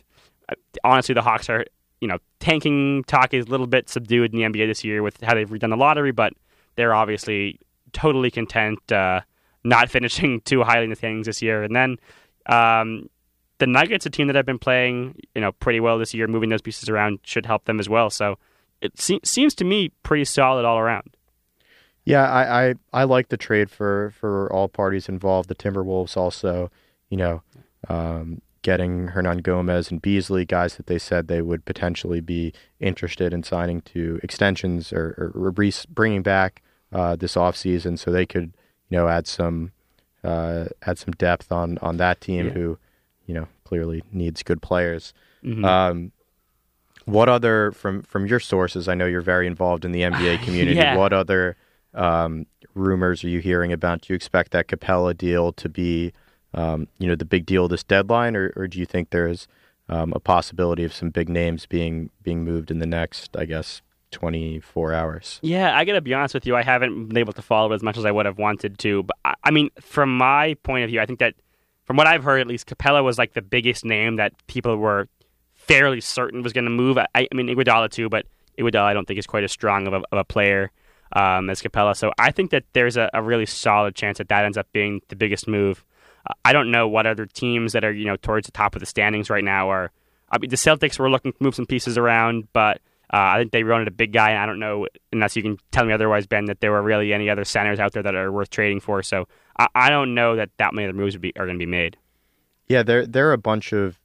Uh, honestly, the Hawks are you know tanking talk is a little bit subdued in the NBA this year with how they've redone the lottery, but they're obviously totally content uh, not finishing too highly in the standings this year. And then um, the Nuggets, a team that have been playing you know pretty well this year, moving those pieces around should help them as well. So it se- seems to me pretty solid all around. Yeah, I, I, I like the trade for, for all parties involved. The Timberwolves also, you know, um, getting Hernangomez and Beasley, guys that they said they would potentially be interested in signing to extensions or, or bringing back uh, this offseason so they could, you know, add some uh, add some depth on, on that team Yeah. who, you know, clearly needs good players. Mhm. Um, what other from from your sources? I know you're very involved in the NBA community. Yeah. What other um, rumors are you hearing about? Do you expect that Capela deal to be, um, you know, the big deal of this deadline, or, or do you think there's um, a possibility of some big names being being moved in the next, I guess, 24 hours? Yeah, I gotta be honest with you. I haven't been able to follow as much as I would have wanted to. But I, I mean, from my point of view, I think that from what I've heard, at least Capela was like the biggest name that people were fairly certain was going to move. I, I mean, Iguodala too, but Iguodala I don't think is quite as strong of a, of a player um, as Capela. So I think that there's a, a really solid chance that that ends up being the biggest move. I don't know what other teams that are you know towards the top of the standings right now are. I mean, the Celtics were looking to move some pieces around, but uh, I think they wanted a big guy, and I don't know unless you can tell me otherwise, Ben, that there were really any other centers out there that are worth trading for. So I, I don't know that that many other moves be, are going to be made. Yeah, there there are a bunch of.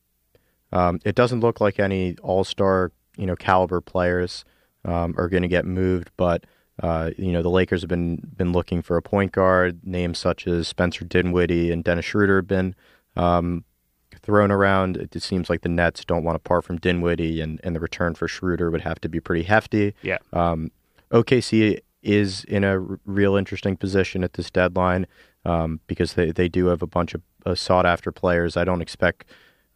Um, it doesn't look like any All Star you know caliber players um, are going to get moved, but uh, you know the Lakers have been been looking for a point guard. Names such as Spencer Dinwiddie and Dennis Schroeder have been um, thrown around. It seems like the Nets don't want to part from Dinwiddie, and, and the return for Schroeder would have to be pretty hefty. Yeah. Um, OKC is in a r- real interesting position at this deadline um, because they, they do have a bunch of uh, sought after players. I don't expect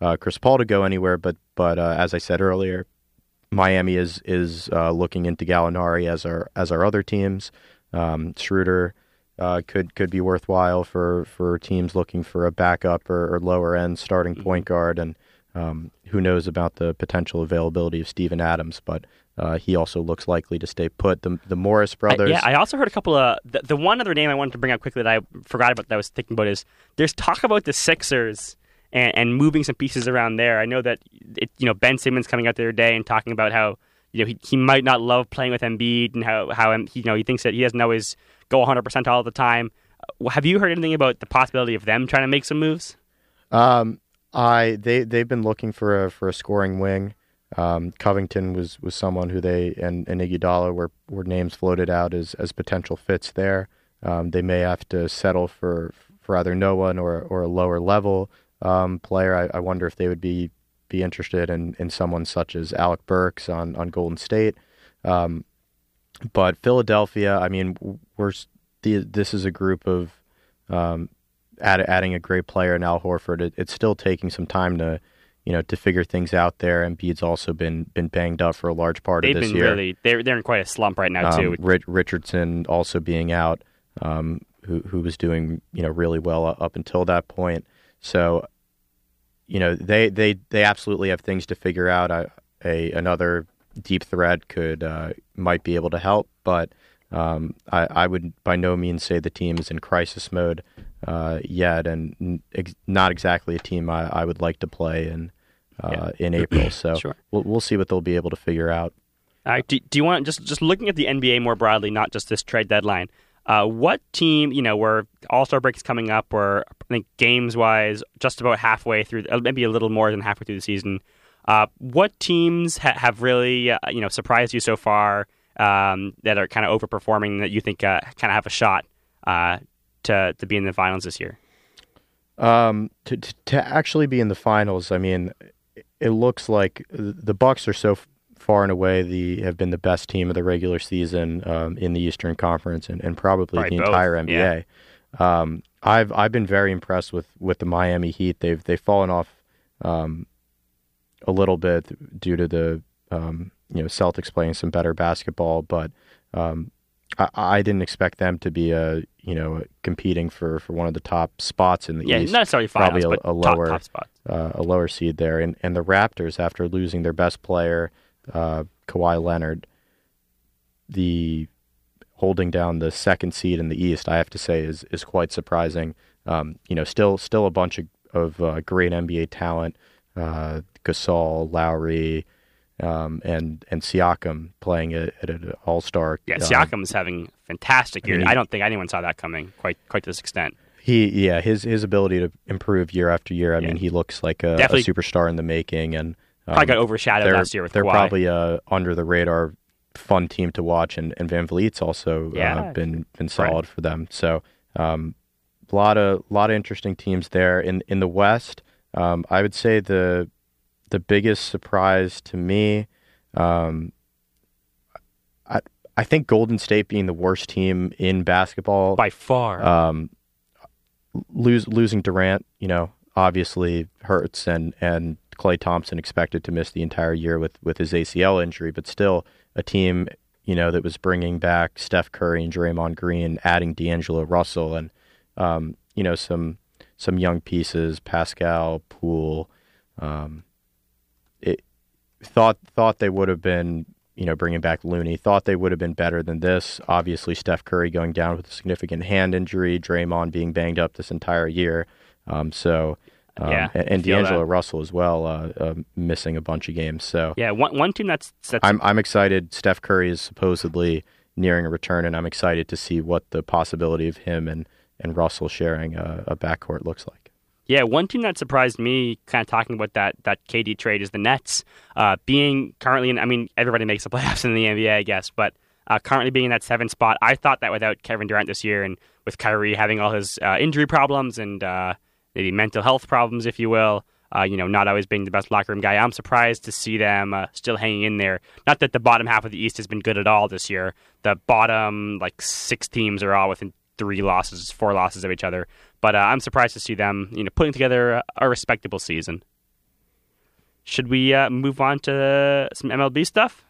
uh, Chris Paul to go anywhere, but but uh, as I said earlier, Miami is is uh, looking into Gallinari as our as our other teams. Um, Schroeder uh, could could be worthwhile for, for teams looking for a backup or, or lower end starting point guard, and um, who knows about the potential availability of Steven Adams, but uh, he also looks likely to stay put. The the Morris I- brothers, yeah, I also heard a couple of the, the one other name I wanted to bring up quickly that I forgot about that I was thinking about is there's talk about the Sixers and, and moving some pieces around there. I know that it, you know Ben Simmons coming out the other day and talking about how you know he, he might not love playing with Embiid and how how he, you know he thinks that he doesn't always go 100 percent all the time. Uh, Have you heard anything about the possibility of them trying to make some moves? Um, I they they've been looking for a for a scoring wing. Um, Covington was, was someone who they and, and Iguodala were were names floated out as as potential fits there. Um, they may have to settle for for either no one or or a lower level um, player. I, I wonder if they would be be interested in, in someone such as Alec Burks on on Golden State. Um, but Philadelphia, I mean, we're the, this is a group of um, add, adding a great player in Al Horford. It, it's still taking some time to you know to figure things out there. And Embiid's also been been banged up for a large part They've of this been year. really they're they're in quite a slump right now Um, too. Ri- Richardson also being out, um, who who was doing you know really well up until that point. So, you know they they they absolutely have things to figure out. I, a another deep threat could uh, might be able to help, but um, I, I would by no means say the team is in crisis mode uh, yet, and n- ex- not exactly a team I, I would like to play in uh, in April. So Sure. we'll we'll see what they'll be able to figure out. All right, do, do you want just just looking at the NBA more broadly, not just this trade deadline? Uh, what team, you know, where All Star break is coming up, where I think games wise, just about halfway through, uh, maybe a little more than halfway through the season. Uh, what teams ha- have really, uh, you know, surprised you so far um, that are kind of overperforming that you think uh, kind of have a shot uh, to to be in the finals this year? Um, to, to actually be in the finals, I mean, it looks like the Bucks are so far and away the have been the best team of the regular season um, in the Eastern Conference and, and probably the both, entire yeah. NBA. Um, I've I've been very impressed with, with the Miami Heat. They've they've fallen off um, a little bit due to the um, you know Celtics playing some better basketball, but um, I, I didn't expect them to be a you know competing for, for one of the top spots in the Yeah, East. not necessarily finals, probably a, a lower top spots. uh, a lower seed there, and and the Raptors after losing their best player, uh, Kawhi Leonard, the holding down the second seed in the East, I have to say is is quite surprising. Um, you know, still still a bunch of of uh, great NBA talent, uh, Gasol, Lowry, um, and and Siakam playing at, at an All Star. Yeah, Siakam's having fantastic year. I I, don't think anyone saw that coming quite quite to this extent. He yeah his his ability to improve year after year. I mean, he looks like a, a superstar in the making, and um, Probably got overshadowed last year with they're Kawhi. probably a under the radar fun team to watch, and, and VanVleet's also Yeah. uh, been been solid for them. So um, a lot of lot of interesting teams there in in the West. Um, I would say the the biggest surprise to me, um, I I think Golden State being the worst team in basketball by far. um, lose, losing Durant, you know, obviously hurts, and and Klay Thompson expected to miss the entire year with with his ACL injury, but still a team, you know, that was bringing back Steph Curry and Draymond Green, adding D'Angelo Russell, and um, you know some some young pieces, Pascal Poole. Um, it thought thought they would have been you know, bringing back Looney. Thought they would have been better than this. Obviously, Steph Curry going down with a significant hand injury, Draymond being banged up this entire year. Um, so, um, Yeah, and, D'Angelo that. Russell as well, uh, uh, missing a bunch of games. So, yeah, one one team that's that's I'm I'm excited. Steph Curry is supposedly nearing a return, and I'm excited to see what the possibility of him and and Russell sharing a, a backcourt looks like. Yeah, one team that surprised me, kind of talking about that that KD trade, is the Nets. Uh, being currently, in, I mean, everybody makes the playoffs in the NBA, I guess, but uh, currently being in that seventh spot, I thought that without Kevin Durant this year and with Kyrie having all his uh, injury problems and uh, maybe mental health problems, if you will, uh, you know, not always being the best locker room guy, I'm surprised to see them uh, still hanging in there. Not that the bottom half of the East has been good at all this year. The bottom like six teams are all within three losses, four losses of each other. But uh, I'm surprised to see them, you know, putting together a, a respectable season. Should we uh, move on to some MLB stuff?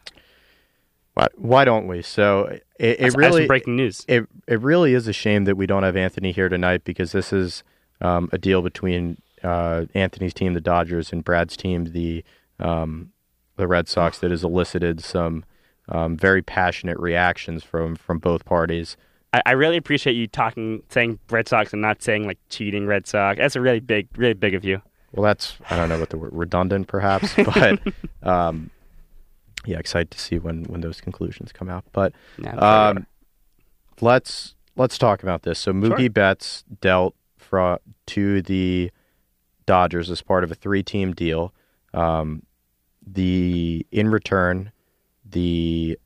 Why, why don't we? So it, it I have some really breaking news. it it really is a shame that we don't have Anthony here tonight because this is um, a deal between uh, Anthony's team, the Dodgers, and Brad's team, the um, the Red Sox, that has elicited some um, very passionate reactions from from both parties. I, I really appreciate you talking, saying Red Sox and not saying like cheating Red Sox. That's a really big, really big of you. Well, that's I don't know what the word redundant perhaps, but um, yeah, excited to see when when those conclusions come out. But Yeah, um, let's let's talk about this. So Mookie Sure. Betts dealt fra- to the Dodgers as part of a three-team deal. Um, the in return, the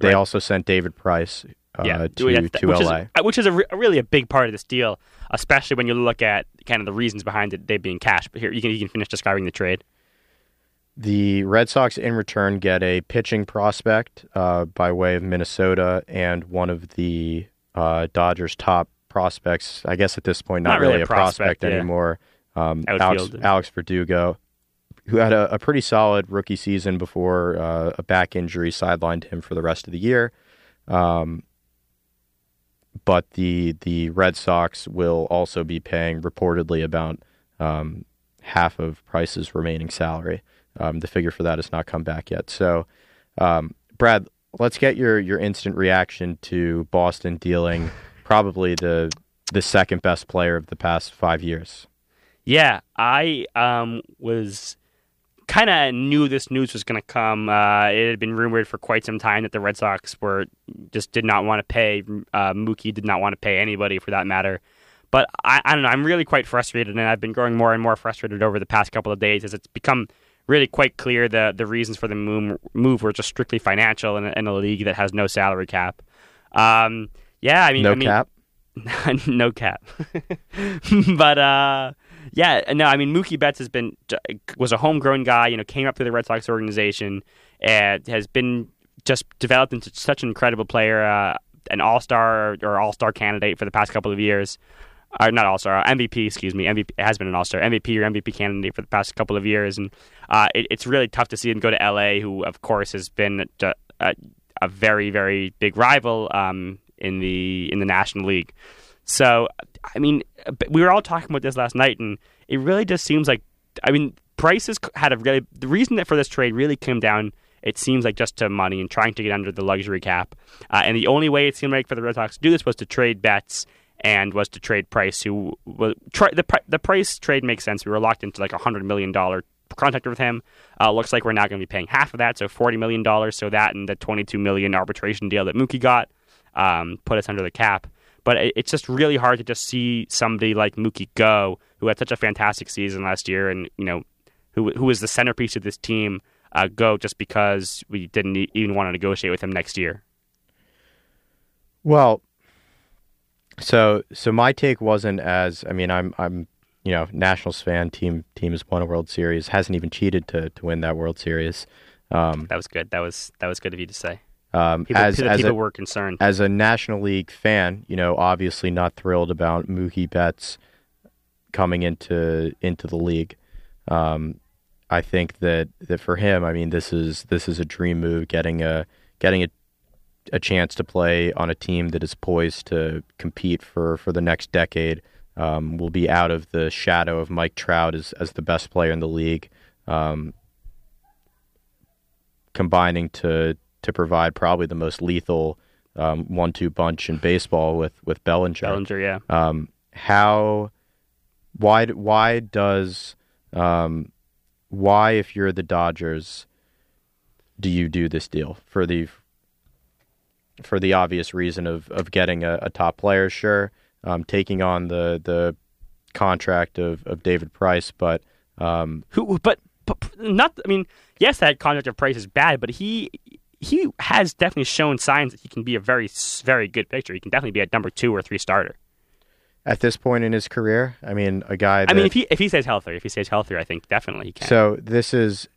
they Right. also sent David Price uh, yeah, to yeah, to which LA. Is, which is a re- really a big part of this deal, especially when you look at kind of the reasons behind it, they being cash. But here, you can you can finish describing the trade. the Red Sox, in return, get a pitching prospect uh, by way of Minnesota and one of the uh, Dodgers' top prospects. I guess at this point, not, Not really a a prospect, prospect, yeah. anymore. Um, Alex. Alex Verdugo, who had a, a pretty solid rookie season before uh, a back injury sidelined him for the rest of the year. Um, but the the Red Sox will also be paying reportedly about um, half of Price's remaining salary. Um, the figure for that has not come back yet. So, um, Brad, let's get your your instant reaction to Boston dealing probably the the second best player of the past five years. Yeah, I um, was kind of knew this news was going to come. Uh, it had been rumored for quite some time that the Red Sox were just did not want to pay. Uh, Mookie did not want to pay anybody for that matter. But I, I don't know. I'm really quite frustrated, and I've been growing more and more frustrated over the past couple of days as it's become really quite clear the the reasons for the move, were just strictly financial in a, in a league that has no salary cap. Um, yeah, I mean, No I mean, cap. no cap. but uh, yeah, no, I mean Mookie Betts has been was a homegrown guy. You know, came up through the Red Sox organization and has been just developed into such an incredible player, uh, an All Star or All Star candidate for the past couple of years. Or not All Star, MVP. Excuse me. MVP has been an All Star MVP or MVP candidate for the past couple of years, and uh, it, it's really tough to see him go to LA, who of course has been a, a, a very very big rival um, in the in the National League. So, I mean, we were all talking about this last night, and it really just seems like, I mean, Price has had a really the reason that for this trade really came down. It seems like just to money and trying to get under the luxury cap, uh, and the only way it seemed like for the Red Sox to do this was to trade Betts and was to trade Price, who was the the Price trade makes sense. We were locked into like a hundred million dollar contract with him. Uh, looks like we're now going to be paying half of that, so forty million dollars. So that and the twenty two million arbitration deal that Mookie got um, put us under the cap. But it, it's just really hard to just see somebody like Mookie go, who had such a fantastic season last year, and you know, who who was the centerpiece of this team, uh, go just because we didn't even want to negotiate with him next year. Well, so so my take wasn't as I mean I'm I'm you know Nationals fan team team has won a World Series hasn't even cheated to to win that World Series. Um, That was good. That was that was good of you to say. Um, People, as people, as people a, were concerned. as a National League fan, you know, obviously not thrilled about Mookie Betts coming into into the league. Um, I think that, that for him, I mean, this is this is a dream move. Getting a getting a a chance to play on a team that is poised to compete for, for the next decade. Um, will be out of the shadow of Mike Trout as as the best player in the league. Um, combining to to provide probably the most lethal um, one-two punch in baseball with with Bellinger. Bellinger, yeah. Um, how? Why? Why does? Um, why, if you're the Dodgers, do you do this deal for the for the obvious reason of of getting a, a top player? Sure, um, taking on the the contract of, of David Price, but um, Who, but, but not. I mean, yes, that contract of Price is bad, but he he has definitely shown signs that he can be a very very good pitcher. He can definitely be a number two or three starter. at this point in his career, I mean, a guy. That, I mean, if he if he stays healthier, if he stays healthier, I think definitely he can. So this is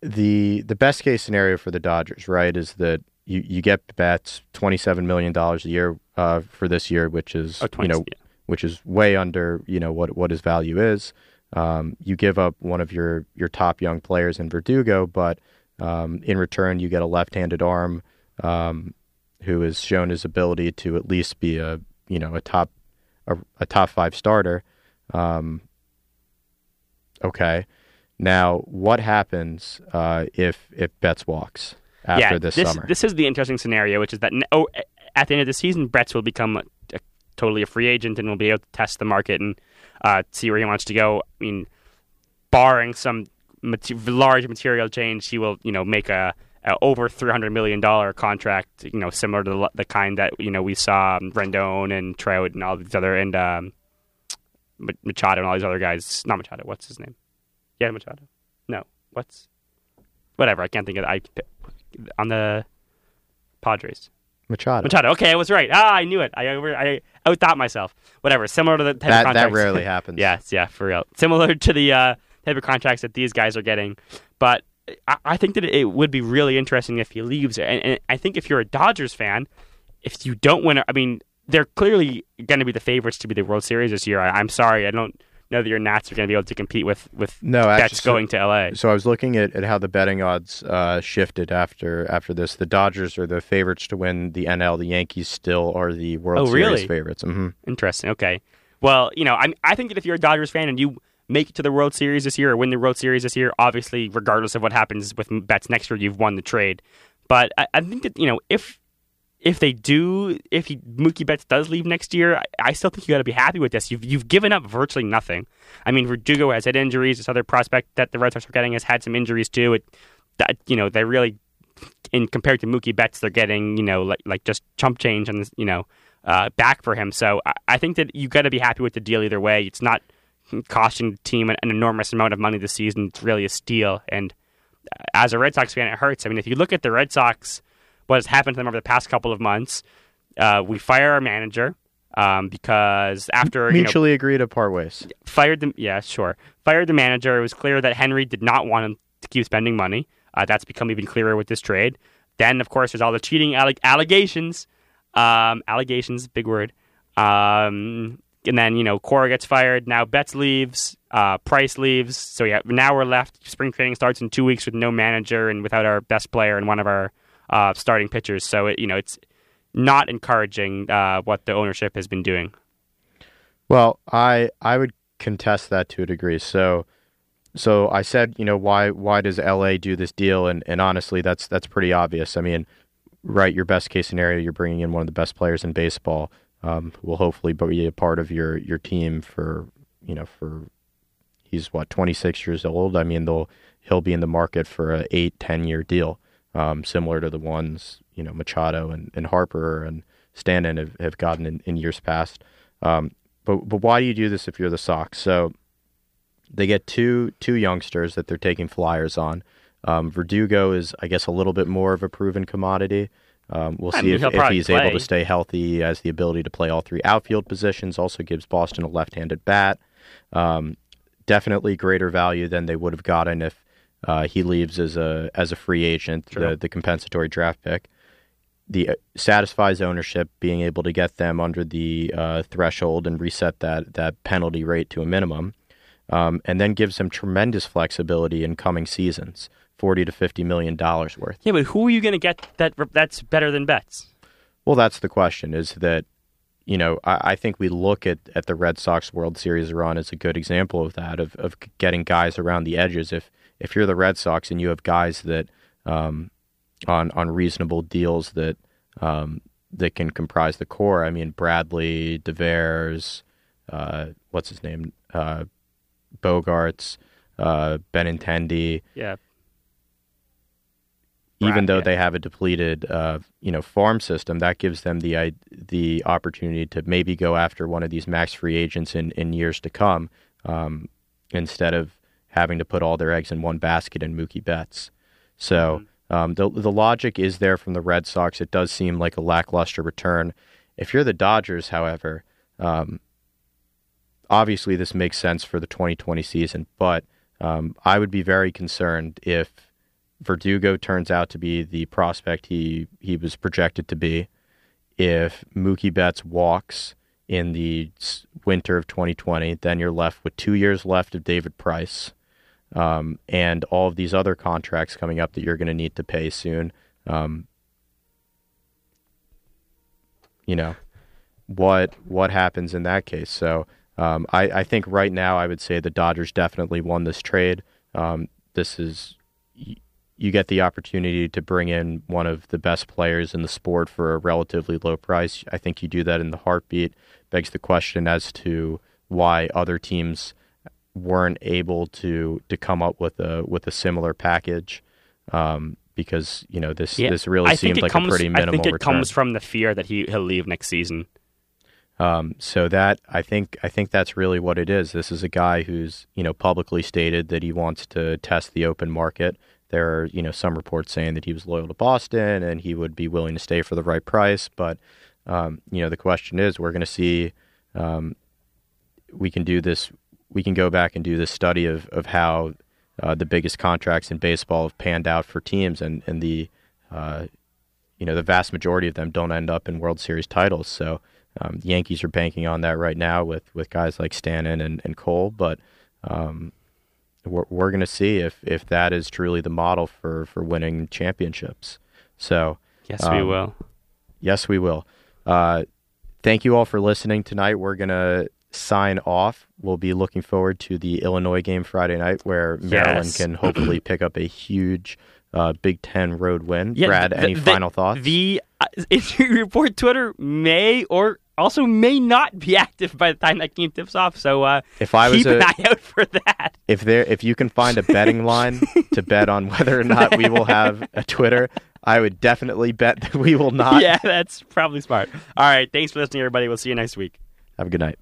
the the best case scenario for the Dodgers, right? Is that you, you get Betts twenty seven million dollars a year uh, for this year, which is Oh, you know yeah. which is way under you know what what his value is. Um, you give up one of your your top young players in Verdugo, but um, in return you get a left handed arm um, who has shown his ability to at least be a you know a top a, a top five starter. Um, okay. Now, what happens uh, if if Betts walks after yeah, this, this summer? this is the interesting scenario, which is that oh, at the end of the season, Betts will become a, a, totally a free agent and will be able to test the market and uh, see where he wants to go. I mean, barring some mate- large material change, he will you know make a, a over three hundred million dollar contract, you know, similar to the, the kind that you know we saw um, Rendon and Trout and all these other and um, Machado and all these other guys. Not Machado. What's his name? Yeah, Machado. No, what's whatever. I can't think of. I on the Padres. Machado. Machado. Okay, I was right. Ah, I knew it. I over, I outthought myself. Whatever. Similar to the That that rarely happens. Yes, yeah, for real. Similar to the uh, type of contracts that these guys are getting. But I, I think that it would be really interesting if he leaves. And, and I think if you're a Dodgers fan, if you don't win, I mean, they're clearly going to be the favorites to be the World Series this year. I, I'm sorry, I don't know that your Nats are going to be able to compete with with No, Betts actually, so- going to LA. So I was looking at, at how the betting odds uh, shifted after after this. The Dodgers are the favorites to win the NL. The Yankees still are the World Oh, Series really? favorites. Mm-hmm. Interesting. Okay. Well, you know, I I think that if you're a Dodgers fan and you make it to the World Series this year or win the World Series this year, obviously, regardless of what happens with Betts next year, you've won the trade. But I, I think that you know if if they do, if he, Mookie Betts does leave next year, I, I still think you got to be happy with this. You've you've given up virtually nothing. I mean, Verdugo has had injuries. This other prospect that the Red Sox are getting has had some injuries too. It that you know they really, in compared to Mookie Betts, they're getting you know like like just chump change and you know uh, back for him. So I, I think that you got to be happy with the deal either way. It's not costing the team an, an enormous amount of money this season. It's really a steal. And as a Red Sox fan, it hurts. I mean, if you look at the Red Sox, what has happened to them over the past couple of months, uh, we fire our manager um, because after you know, Mutually agree to part ways. fired the yeah sure fired the manager. It was clear that Henry did not want him to keep spending money. Uh, that's become even clearer with this trade. Then of course there's all the cheating alle- allegations. Um, allegations, big word. Um, and then you know Cora gets fired. Now Betts leaves. Uh, Price leaves. So yeah, now we're left. Spring training starts in two weeks with no manager and without our best player and one of our uh, starting pitchers. So it, you know it's not encouraging uh, what the ownership has been doing. Well, I I would contest that to a degree. So so I said, you know, why why does LA do this deal? And and honestly, that's that's pretty obvious. I mean, right, your best case scenario, you're bringing in one of the best players in baseball, um, will hopefully be a part of your your team for you know for he's what 26 years old. I mean, they'll he'll be in the market for a eight ten year deal, um, similar to the ones you know Machado and, and Harper and Stanton have, have gotten in, in years past. Um, but but why do you do this if you're the Sox? So they get two two youngsters that they're taking flyers on. Um, Verdugo is, I guess, a little bit more of a proven commodity. Um, we'll I see mean, if, if he's able to stay healthy. He has the ability to play all three outfield positions. Also gives Boston a left-handed bat. Um, definitely greater value than they would have gotten if uh, he leaves as a as a free agent, the, the compensatory draft pick. The uh, satisfies ownership being able to get them under the uh, threshold and reset that that penalty rate to a minimum, um, and then gives them tremendous flexibility in coming seasons, forty to fifty million dollars worth. Yeah, but who are you going to get that that's better than Betts? Well, that's the question. Is that you know I, I think we look at, at the Red Sox World Series run as a good example of that of of getting guys around the edges. If if you're the Red Sox and you have guys that um, on on reasonable deals that um, that can comprise the core. I mean Bradley, Devers, uh, what's his name, uh, Bogaerts, uh, Benintendi Yeah, even Right, though yeah. they have a depleted, uh, you know, farm system, that gives them the the opportunity to maybe go after one of these max free agents in, in years to come, um, instead of having to put all their eggs in one basket in Mookie Betts. So um, the the logic is there from the Red Sox. It does seem like a lackluster return. If you're the Dodgers, however, um, obviously this makes sense for the 2020 season, but um, I would be very concerned if Verdugo turns out to be the prospect he he was projected to be. If Mookie Betts walks in the winter of 2020, then you're left with two years left of David Price, um, and all of these other contracts coming up that you're going to need to pay soon. Um, you know, what what happens in that case? So um, I, I think right now I would say the Dodgers definitely won this trade. Um, this is you get the opportunity to bring in one of the best players in the sport for a relatively low price. I think you do that in the heartbeat. Begs the question as to why other teams weren't able to to come up with a with a similar package. Um, because you know this yeah. this really seemed like comes, a pretty minimal I think it return. comes from the fear that he he'll leave next season. Um, so that I think I think that's really what it is. This is a guy who's you know publicly stated that he wants to test the open market. There are you know some reports saying that he was loyal to Boston and he would be willing to stay for the right price. But um, you know the question is, we're going to see. Um, we can do this we can go back and do this study of of how uh, the biggest contracts in baseball have panned out for teams, and and the uh, you know the vast majority of them don't end up in World Series titles. So um, the Yankees are banking on that right now with with guys like Stanton and, and Cole, but um, we're, we're going to see if if that is truly the model for for winning championships. So Yes, we Um, will. Yes, we will. Uh, thank you all for listening tonight. We're going to sign off. We'll be looking forward to the Illinois game Friday night where Maryland Yes. can hopefully pick up a huge uh, Big Ten road win. Yeah, Brad, the- any the- final thoughts? The uh, injury report Twitter may or also may not be active by the time that game tips off. So uh, if I was keep an eye out for that. if there if you can find a betting line to bet on whether or not we will have a Twitter, I would definitely bet that we will not. yeah, that's probably smart. All right, thanks for listening, everybody. We'll see you next week. Have a good night.